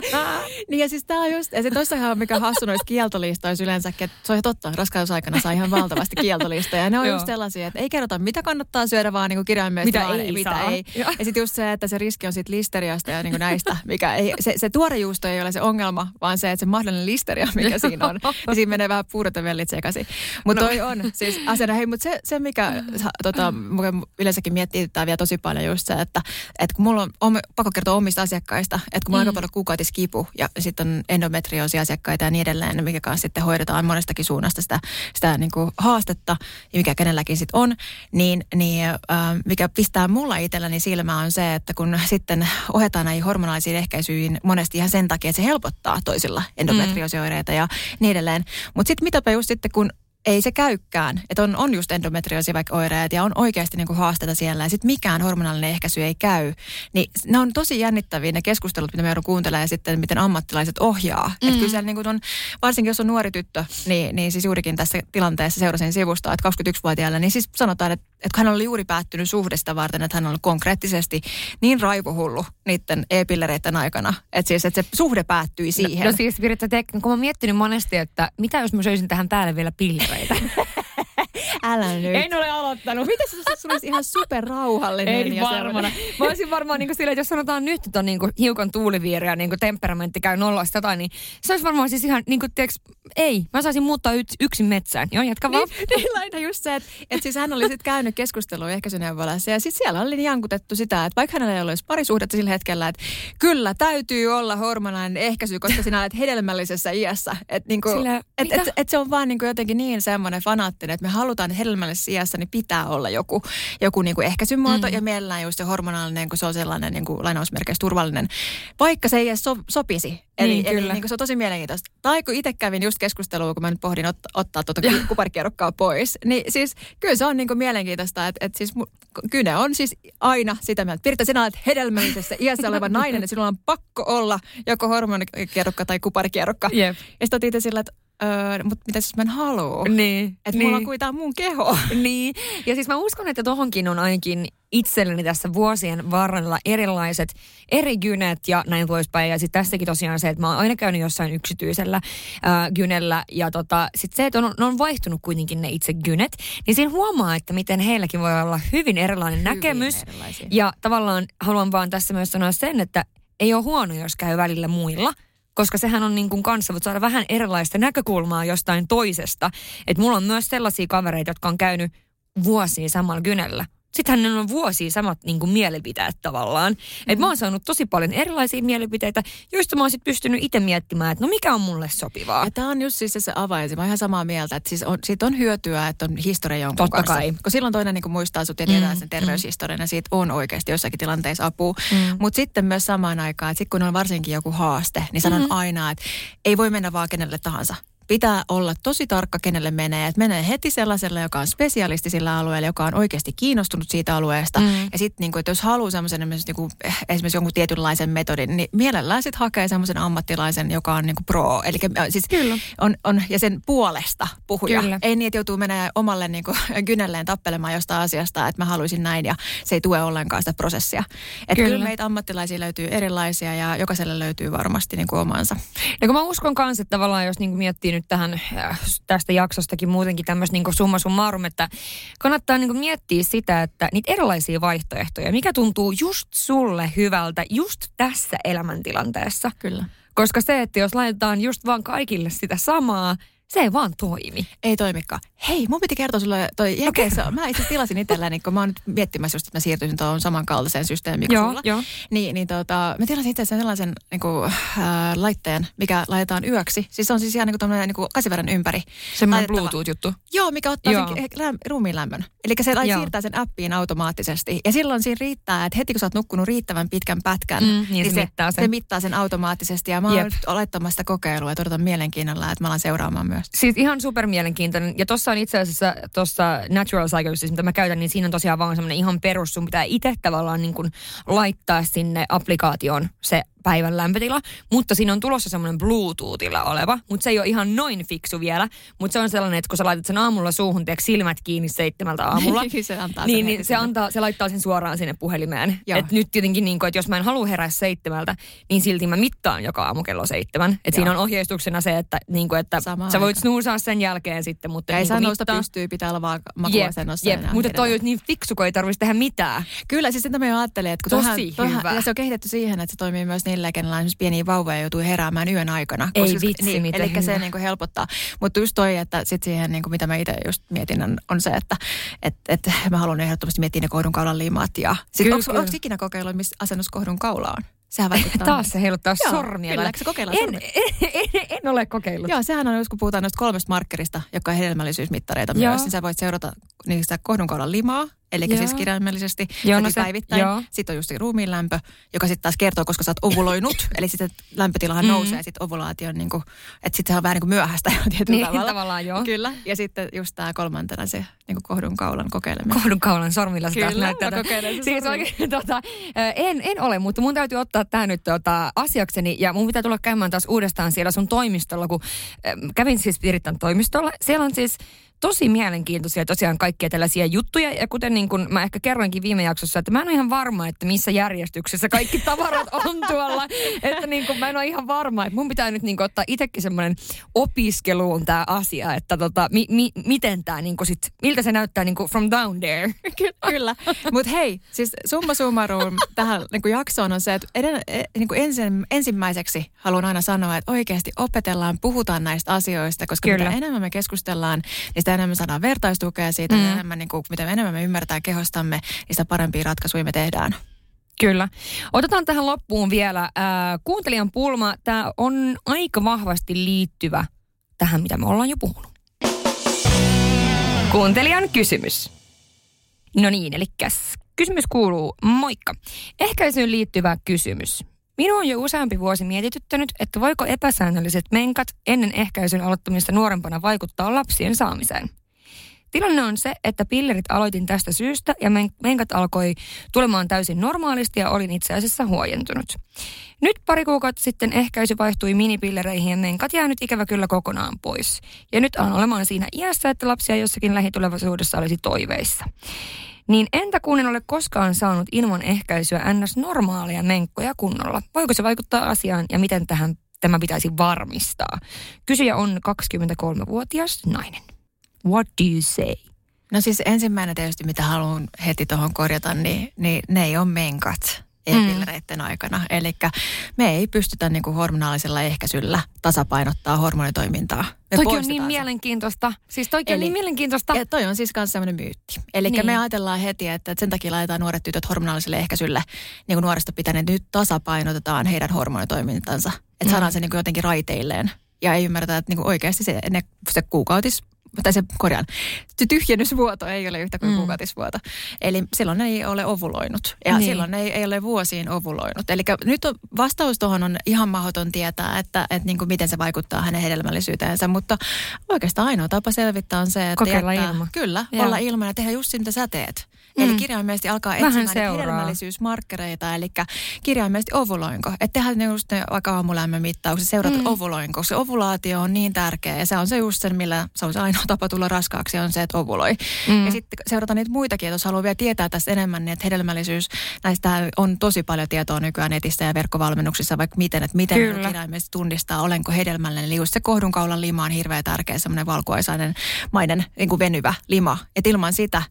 [LAUGHS] niin ja siis tää on just, ja se toissahan mikä hassu noissa kieltolistoissa yleensäkin, että se on totta, raskausaikana saa ihan valtavasti kieltolistoja. Ja ne on just sellaisia, että ei kerrota mitä kannattaa syödä, vaan niin kirjaimellisesti mitä vaan, ei mitä saa. ei. Ja, ja sitten just se, että se riski on siitä listeriasta ja niin kuin näistä, mikä ei, se, se tuore juusto ei ole se ongelma, vaan se, että se mahdollinen listeria, mikä siinä on. Ja siinä menee vähän puurot ja vellit sekaisin. Mutta no. toi on siis asiana, hei, mutta se, se mikä tota, yleensäkin miettii tämä vielä tosi paljon just se, että, että kun mulla on, on pakko kertoa omista asiakkaista, että kun mulla on mm. aika paljon kuukautiskipu ja sitten on endometrioosi-asiakkaita ja niin edelleen, mikä kanssa sitten hoidetaan monestakin suunnasta sitä, sitä niin kuin haastetta, mikä kenelläkin sitten on, niin, niin äh, mikä pistää mulla itselläni silmää on se, että kun sitten ohjataan näihin hormonaalisiin ehkäisyihin monesti ihan sen takia, että se helpottaa toisilla endometrioosioireita mm. ja niin edelleen. Mutta sitten mitäpä just sitten, kun ei se käykään. Että on, on just endometrioosi vaikka oireet ja on oikeasti niin kuin haasteita siellä ja sitten mikään hormonaalinen ehkäisy ei käy. Niin ne on tosi jännittäviä ne keskustelut, mitä me joudun kuuntelemaan ja sitten miten ammattilaiset ohjaa. Mm. Että kyllä siellä niin kuin on, varsinkin jos on nuori tyttö, niin, niin siis juurikin tässä tilanteessa seurasin sivusta, että 21-vuotiaalla, niin siis sanotaan, että, että hän oli juuri päättynyt suhdesta varten, että hän oli konkreettisesti niin raivohullu niiden e-pillereiden aikana. Että siis, että se suhde päättyi siihen. No, no siis Viritta, kun mä oon miettinyt monesti, että mitä jos mä söisin tähän päälle vielä pillereitä. [LAUGHS] Älä nyt. En ole aloittanut. Miten se sulla olisi ihan super rauhallinen? Ei ja varmana. Mä olisin varmaan niin silleen, että jos sanotaan nyt, että on niin kuin hiukan tuuliviiri ja niin kuin temperamentti käy nollasta jotain, niin se olisi varmaan siis ihan, niin kuin, tiiäks, ei, mä saisin muuttaa y- yksin metsään. Joo, jatka vaan. Niin, niin laita just se, että, että siis hän oli sitten käynyt keskustelua ehkäisyneuvolassa ja sitten siellä oli jankutettu sitä, että vaikka hänellä ei olisi parisuhdetta sillä hetkellä, että kyllä täytyy olla hormonaalinen ehkäisy, koska sinä olet hedelmällisessä iässä. Että niin kuin, et, et, et, et se on vaan niin kuin jotenkin niin semmoinen fanaattinen, että me halutaan, että hedelmällisessä iässä niin pitää olla joku, joku niin kuin ehkäisymuoto mm. ja mielellään just se hormonaalinen, kun se on sellainen niin kuin lainausmerkeissä turvallinen, vaikka se ei edes so, sopisi. Eli, niin, eli niin kuin se on tosi mielenkiintoista. Tai kun itse kävin just keskustelua, kun mä nyt pohdin ot, ottaa tuota kuparikierrokkaa pois, niin siis kyllä se on niin kuin mielenkiintoista, että, että siis kyllä on siis aina sitä mieltä. Pirtta, sinä olet hedelmällisessä iässä oleva nainen, että sinulla on pakko olla joko hormonikierrokka tai kuparikierrokka. Yep. Ja sitten itse sillä, että Öö, mutta mitä jos mä en halua? Niin. Että niin. mulla on kuitenkin mun keho. [LAUGHS] Niin. Ja siis mä uskon, että tohonkin on ainakin itselleni tässä vuosien varrella erilaiset eri gynet ja näin poispäin. Ja sitten tässäkin tosiaan se, että mä oon aina käynyt jossain yksityisellä ää, gynellä. Ja tota, sitten se, että on, on vaihtunut kuitenkin ne itse gynet, niin siinä huomaa, että miten heilläkin voi olla hyvin erilainen hyvin näkemys. Erilaisia. Ja tavallaan haluan vaan tässä myös sanoa sen, että ei ole huono, jos käy välillä muilla – koska sehän on niin kuin kanssa, voit saada vähän erilaista näkökulmaa jostain toisesta. Että mulla on myös sellaisia kavereita, jotka on käynyt vuosia samalla kynellä. Sittenhän ne on vuosia samat niin kuin mielipiteet tavallaan. Mm-hmm. Et mä oon saanut tosi paljon erilaisia mielipiteitä, joista mä oon sitten pystynyt itse miettimään, että no mikä on mulle sopivaa. Ja tämä on just siis se avain. Mä oon ihan samaa mieltä, että siis on, siitä on hyötyä, että on historia jonkun Totta kanssa. kai. Kun silloin toinen niin kuin muistaa sut ja tietää mm, sen terveyshistorian, mm. ja siitä on oikeasti jossakin tilanteessa apua. Mm. Mutta sitten myös samaan aikaan, että sit kun on varsinkin joku haaste, niin sanon mm. aina, että ei voi mennä vaan kenelle tahansa pitää olla tosi tarkka, kenelle menee. Että menee heti sellaiselle, joka on spesialisti sillä alueella, joka on oikeasti kiinnostunut siitä alueesta. Mm. Ja sitten niin että jos haluaa semmoisen esimerkiksi, niin kuin, esimerkiksi jonkun tietynlaisen metodin, niin mielellään sitten hakee semmoisen ammattilaisen, joka on niin kuin pro. Eli siis Kyllä. On, on, ja sen puolesta puhuja. Kyllä. Ei niin, että joutuu menemään omalle niin kuin, [LAUGHS] kynelleen tappelemaan jostain asiasta, että mä haluaisin näin ja se ei tue ollenkaan sitä prosessia. Että kyllä. kyllä meitä ammattilaisia löytyy erilaisia ja jokaiselle löytyy varmasti niin kuin omansa. Ja kun mä uskon kanssa, että tavallaan jos niin kuin miettii nyt tähän äh, tästä jaksostakin muutenkin tämmöistä niin summa summarum, että kannattaa niin miettiä sitä, että niitä erilaisia vaihtoehtoja, mikä tuntuu just sulle hyvältä just tässä elämäntilanteessa. Kyllä. Koska se, että jos laitetaan just vaan kaikille sitä samaa, se ei vaan toimi. Ei toimikaan. Hei, mun piti kertoa sulle toi Jenkeissä. Okay. Mä itse tilasin itselläni, kun mä oon nyt miettimässä just, että mä siirtyisin tuohon samankaltaiseen systeemiin kuin joo, sulla. Joo. Niin, niin tota, mä tilasin itse asiassa sellaisen niin kuin, äh, laitteen, mikä laitetaan yöksi. Siis se on siis ihan niin kuin niin kuin kasiverran ympäri. Semmoinen Bluetooth-juttu. Joo, mikä ottaa joo. sen läm, ruumiin lämmön. Eli se joo. siirtää sen appiin automaattisesti. Ja silloin siinä riittää, että heti kun sä oot nukkunut riittävän pitkän pätkän, mm, niin, niin se, se, mittaa sen. se mittaa sen automaattisesti. Ja mä oon olettamassa kokeilua ja odotan mielenkiinnolla, että mä alan seuraamaan myös. Siis ihan super mielenkiintoinen. Ja tuossa on itse asiassa tuossa Natural Cycles, mitä mä käytän, niin siinä on tosiaan vaan semmoinen ihan perus. Sun pitää itse tavallaan niin laittaa sinne applikaatioon se päivän lämpötila, mutta siinä on tulossa semmoinen Bluetoothilla oleva, mutta se ei ole ihan noin fiksu vielä, mutta se on sellainen, että kun sä laitat sen aamulla suuhun, teekö silmät kiinni seitsemältä aamulla, [LAUGHS] niin se antaa niin, niin se, antaa, se laittaa sen suoraan sinne puhelimeen. Et nyt tietenkin, niin kuin, että jos mä en halua herää seitsemältä, niin silti mä mittaan joka aamu kello seitsemän. Et siinä on ohjeistuksena se, että, niin kuin, että sä voit snuusaa sen jälkeen sitten, mutta ja niin ei saa nousta pystyy, pitää olla vaan makuasennossa. Jep, jep. mutta toi on niin fiksu, kun ei tarvitsisi tehdä mitään. Kyllä, siis sitä me ajattelin, että kun Tosi tohan, hyvä. ja se on kehitetty siihen, että se toimii myös niille, kenellä on pieniä vauvoja joutuu heräämään yön aikana. Ei koska, vitsi, niin, Eli hyvä. se niin kuin helpottaa. Mutta just toi, että sit siihen, niin kuin mitä mä itse just mietin, on, on se, että et, et mä haluan ehdottomasti miettiä ne kohdun kaulan limat. Ja sit onko ikinä kokeillut, missä asennus kohdun kaula on? Sehän vaikuttaa. Taas se heiluttaa Joo, sormia. Kyllä, se kokeillaan en, en, en, en, ole kokeillut. Joo, sehän on, jos kun puhutaan noista kolmesta markkerista, jotka on hedelmällisyysmittareita Joo. myös, niin sä voit seurata niistä kohdunkaulan limaa, eli Joo. siis kirjaimellisesti Joo, no se, päivittäin. Joo. Sitten on just se ruumiin lämpö, joka sitten taas kertoo, koska sä oot ovuloinut, [LAUGHS] eli sitten lämpötilahan mm-hmm. nousee, sitten ovulaatio on niin kuin, että sitten se on vähän niin kuin myöhäistä [LAUGHS] jo tietyllä niin, tavalla. tavallaan joo. Kyllä, ja sitten just tämä kolmantena se niin kuin kohdunkaulan kokeileminen. Kohdunkaulan sormilla sitä Kyllä, näyttää. kokeilen siis oikein, tota, en, en ole, mutta mun täytyy ottaa tämä nyt tota, asiakseni, ja mun pitää tulla käymään taas uudestaan siellä sun toimistolla, kun äh, kävin siis Piritan toimistolla. Siellä on siis tosi mielenkiintoisia tosiaan kaikkia tällaisia juttuja. Ja kuten niin kuin mä ehkä kerroinkin viime jaksossa, että mä en ole ihan varma, että missä järjestyksessä kaikki [LAUGHS] tavarat on tuolla. että niin kuin mä en ole ihan varma, että mun pitää nyt niin kuin ottaa itsekin semmoinen opiskeluun tämä asia, että tota, mi, mi, miten tämä niin kuin sit, miltä se näyttää niin kuin from down there. [LAUGHS] Kyllä. Mutta hei, siis summa summarum tähän niin kuin jaksoon on se, että eden, e, niin kuin ensin, ensimmäiseksi haluan aina sanoa, että oikeasti opetellaan, puhutaan näistä asioista, koska Kyllä. mitä enemmän me keskustellaan, niin sitä enemmän saadaan vertaistukea siitä, mm. enemmän, niin kuin, mitä enemmän me ymmärtää kehostamme, niin sitä parempia ratkaisuja me tehdään. Kyllä. Otetaan tähän loppuun vielä äh, kuuntelijan pulma. Tämä on aika vahvasti liittyvä tähän, mitä me ollaan jo puhunut. Kuuntelijan kysymys. No niin, eli kysymys kuuluu, moikka. Ehkäisyyn liittyvä kysymys. Minua on jo useampi vuosi mietityttänyt, että voiko epäsäännölliset menkat ennen ehkäisyn aloittamista nuorempana vaikuttaa lapsien saamiseen. Tilanne on se, että pillerit aloitin tästä syystä ja menkat alkoi tulemaan täysin normaalisti ja olin itse asiassa huojentunut. Nyt pari kuukautta sitten ehkäisy vaihtui minipillereihin ja menkat jäänyt ikävä kyllä kokonaan pois. Ja nyt on olemaan siinä iässä, että lapsia jossakin lähitulevaisuudessa olisi toiveissa. Niin entä kun en ole koskaan saanut ilman ehkäisyä ns. normaaleja menkkoja kunnolla? Voiko se vaikuttaa asiaan ja miten tähän tämä pitäisi varmistaa? Kysyjä on 23-vuotias nainen. What do you say? No siis ensimmäinen tietysti, mitä haluan heti tuohon korjata, niin, niin ne ei ole menkat e-pillereiden mm. aikana. Eli me ei pystytä niin kuin hormonaalisella ehkäisyllä tasapainottaa hormonitoimintaa. Me toki on niin se. mielenkiintoista. Siis toki Eli, on niin mielenkiintoista. Ja toi on siis myös sellainen myytti. Eli niin. me ajatellaan heti, että sen takia laitetaan nuoret tytöt hormonaaliselle ehkäisylle niin kuin nuorista pitäneet. Nyt tasapainotetaan heidän hormonitoimintansa. Että mm. saadaan se niin kuin jotenkin raiteilleen. Ja ei ymmärretä, että niin kuin oikeasti se, ne, se kuukautis tai se korjaan, tyhjennysvuoto ei ole yhtä kuin mm. kuukautisvuoto. Eli silloin ei ole ovuloinut ja niin. silloin ei, ei ole vuosiin ovuloinut. Eli nyt on, vastaus tuohon on ihan mahdoton tietää, että, että niin kuin miten se vaikuttaa hänen hedelmällisyyteensä, mutta oikeastaan ainoa tapa selvittää on se, että Kokeilla jättää, ilma. Kyllä, Joo. olla ilman ja tehdä just mitä sä teet. Mm. Eli kirjaimellisesti alkaa etsimään hedelmällisyysmarkkereita, eli kirjaimellisesti ovuloinko. Että tehdään just ne vaikka aamulämmön mittaukset, seurata mm. ovuloinko, koska ovulaatio on niin tärkeä ja se on se just se, millä se on se ainoa tapa tulla raskaaksi on se, että ovuloi. Mm. Ja sitten seurata niitä muitakin, jos haluaa vielä tietää tästä enemmän, niin että hedelmällisyys, näistä on tosi paljon tietoa nykyään netissä ja verkkovalmennuksissa, vaikka miten, että miten kirjaimellisesti tunnistaa, olenko hedelmällinen. Eli just se kohdunkaulan lima on hirveän tärkeä, semmoinen valkuaisainen mainen niin kuin venyvä lima. Että ilman sitä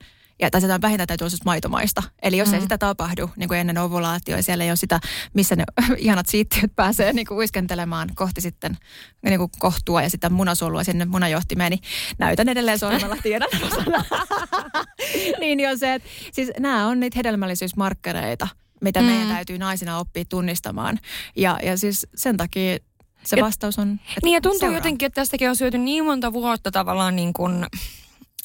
ja, tai sitä vähintään täytyy olla maitomaista. Eli jos mm. ei sitä tapahdu niin kuin ennen ovulaatioa, siellä ei ole sitä, missä ne [LAUGHS] ihanat siittiöt pääsee niin kuin uiskentelemaan kohti sitten niin kuin kohtua ja sitä munasolua sinne munajohtimeen, niin näytän edelleen sormella, [LAUGHS] tiedän. [LAUGHS] niin on se, että siis nämä on niitä hedelmällisyysmarkkereita, mitä mm. meidän täytyy naisina oppia tunnistamaan. Ja, ja siis sen takia se vastaus on, Niin ja tuntuu seuraa. jotenkin, että tästäkin on syöty niin monta vuotta tavallaan niin kuin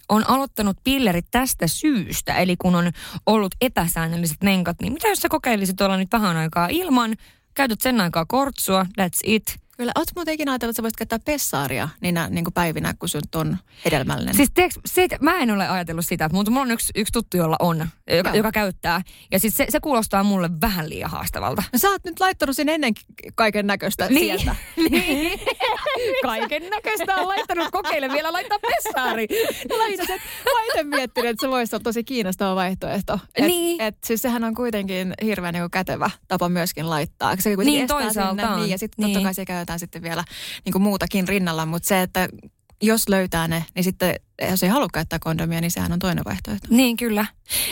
on aloittanut pillerit tästä syystä, eli kun on ollut epäsäännölliset menkat, niin mitä jos sä kokeilisit olla nyt vähän aikaa ilman, käytät sen aikaa kortsua, that's it – Kyllä, ootko muuten ikinä ajatellut, että sä voisit käyttää pessaaria niinä niin kuin päivinä, kun sun on hedelmällinen? Siis teeks, se, mä en ole ajatellut sitä, mutta mulla on yksi, yksi tuttu, jolla on, joka, joka käyttää. Ja siis se, se kuulostaa mulle vähän liian haastavalta. No, sä oot nyt laittanut sinne ennen kaiken näköistä niin. sieltä. [LAUGHS] niin. [LAUGHS] kaiken näköistä on laittanut kokeille vielä laittaa pessaari. No laitat, että mä itse miettinyt, että se voisi olla tosi kiinnostava vaihtoehto. Et, niin. Et, siis sehän on kuitenkin hirveän niin kätevä tapa myöskin laittaa. Se niin toisaalta sinne, niin, ja sitten niin. totta kai se käy käytetään sitten vielä niin kuin muutakin rinnalla, mutta se, että jos löytää ne, niin sitten jos ei halua käyttää kondomia, niin sehän on toinen vaihtoehto. Niin, kyllä.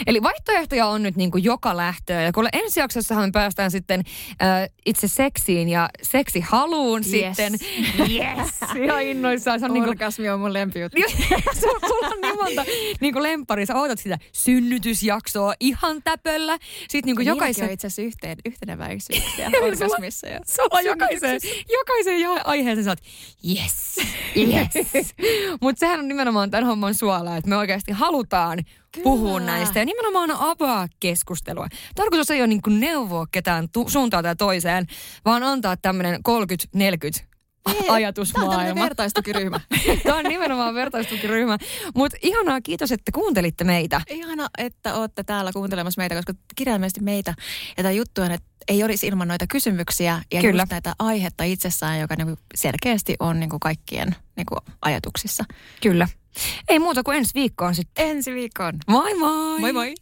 Eli vaihtoehtoja on nyt niin kuin joka lähtöä. Ja kun ensi jaksossahan me päästään sitten äh, itse seksiin ja seksihaluun yes. sitten. Yes! [LAUGHS] Ihan innoissaan. Se on niinku- Orgasmi niin on mun lempijuttu. [LAUGHS] Sulla on niin monta niin kuin lemppari. Sä ootat sitä synnytysjaksoa ihan täpöllä. Sitten niin kuin jokaisen... on itse asiassa yhteen, yhteneväisyyksiä [LAUGHS] orgasmissa. Ja sulla on jokaisen, jokaisen aiheeseen sä oot, yes, yes. Mutta sehän on nimenomaan tämän homman suola, että me oikeasti halutaan Kyllä. puhua näistä ja nimenomaan avaa keskustelua. Tarkoitus ei ole niin kuin neuvoa ketään tu- suuntaan tai toiseen, vaan antaa tämmöinen 30-40 ajatusmaailma. Tämä on vertaistukiryhmä. [LAUGHS] Tämä on nimenomaan vertaistukiryhmä. Mutta ihanaa, kiitos, että kuuntelitte meitä. Ihana, että olette täällä kuuntelemassa meitä, koska kirjaimellisesti meitä ja tämä juttu on, että ei olisi ilman noita kysymyksiä ja Kyllä. just näitä aihetta itsessään, joka niinku selkeästi on niinku kaikkien niinku ajatuksissa. Kyllä. Ei muuta kuin ensi viikkoon sitten. Ensi viikkoon. Moi moi! Moi moi!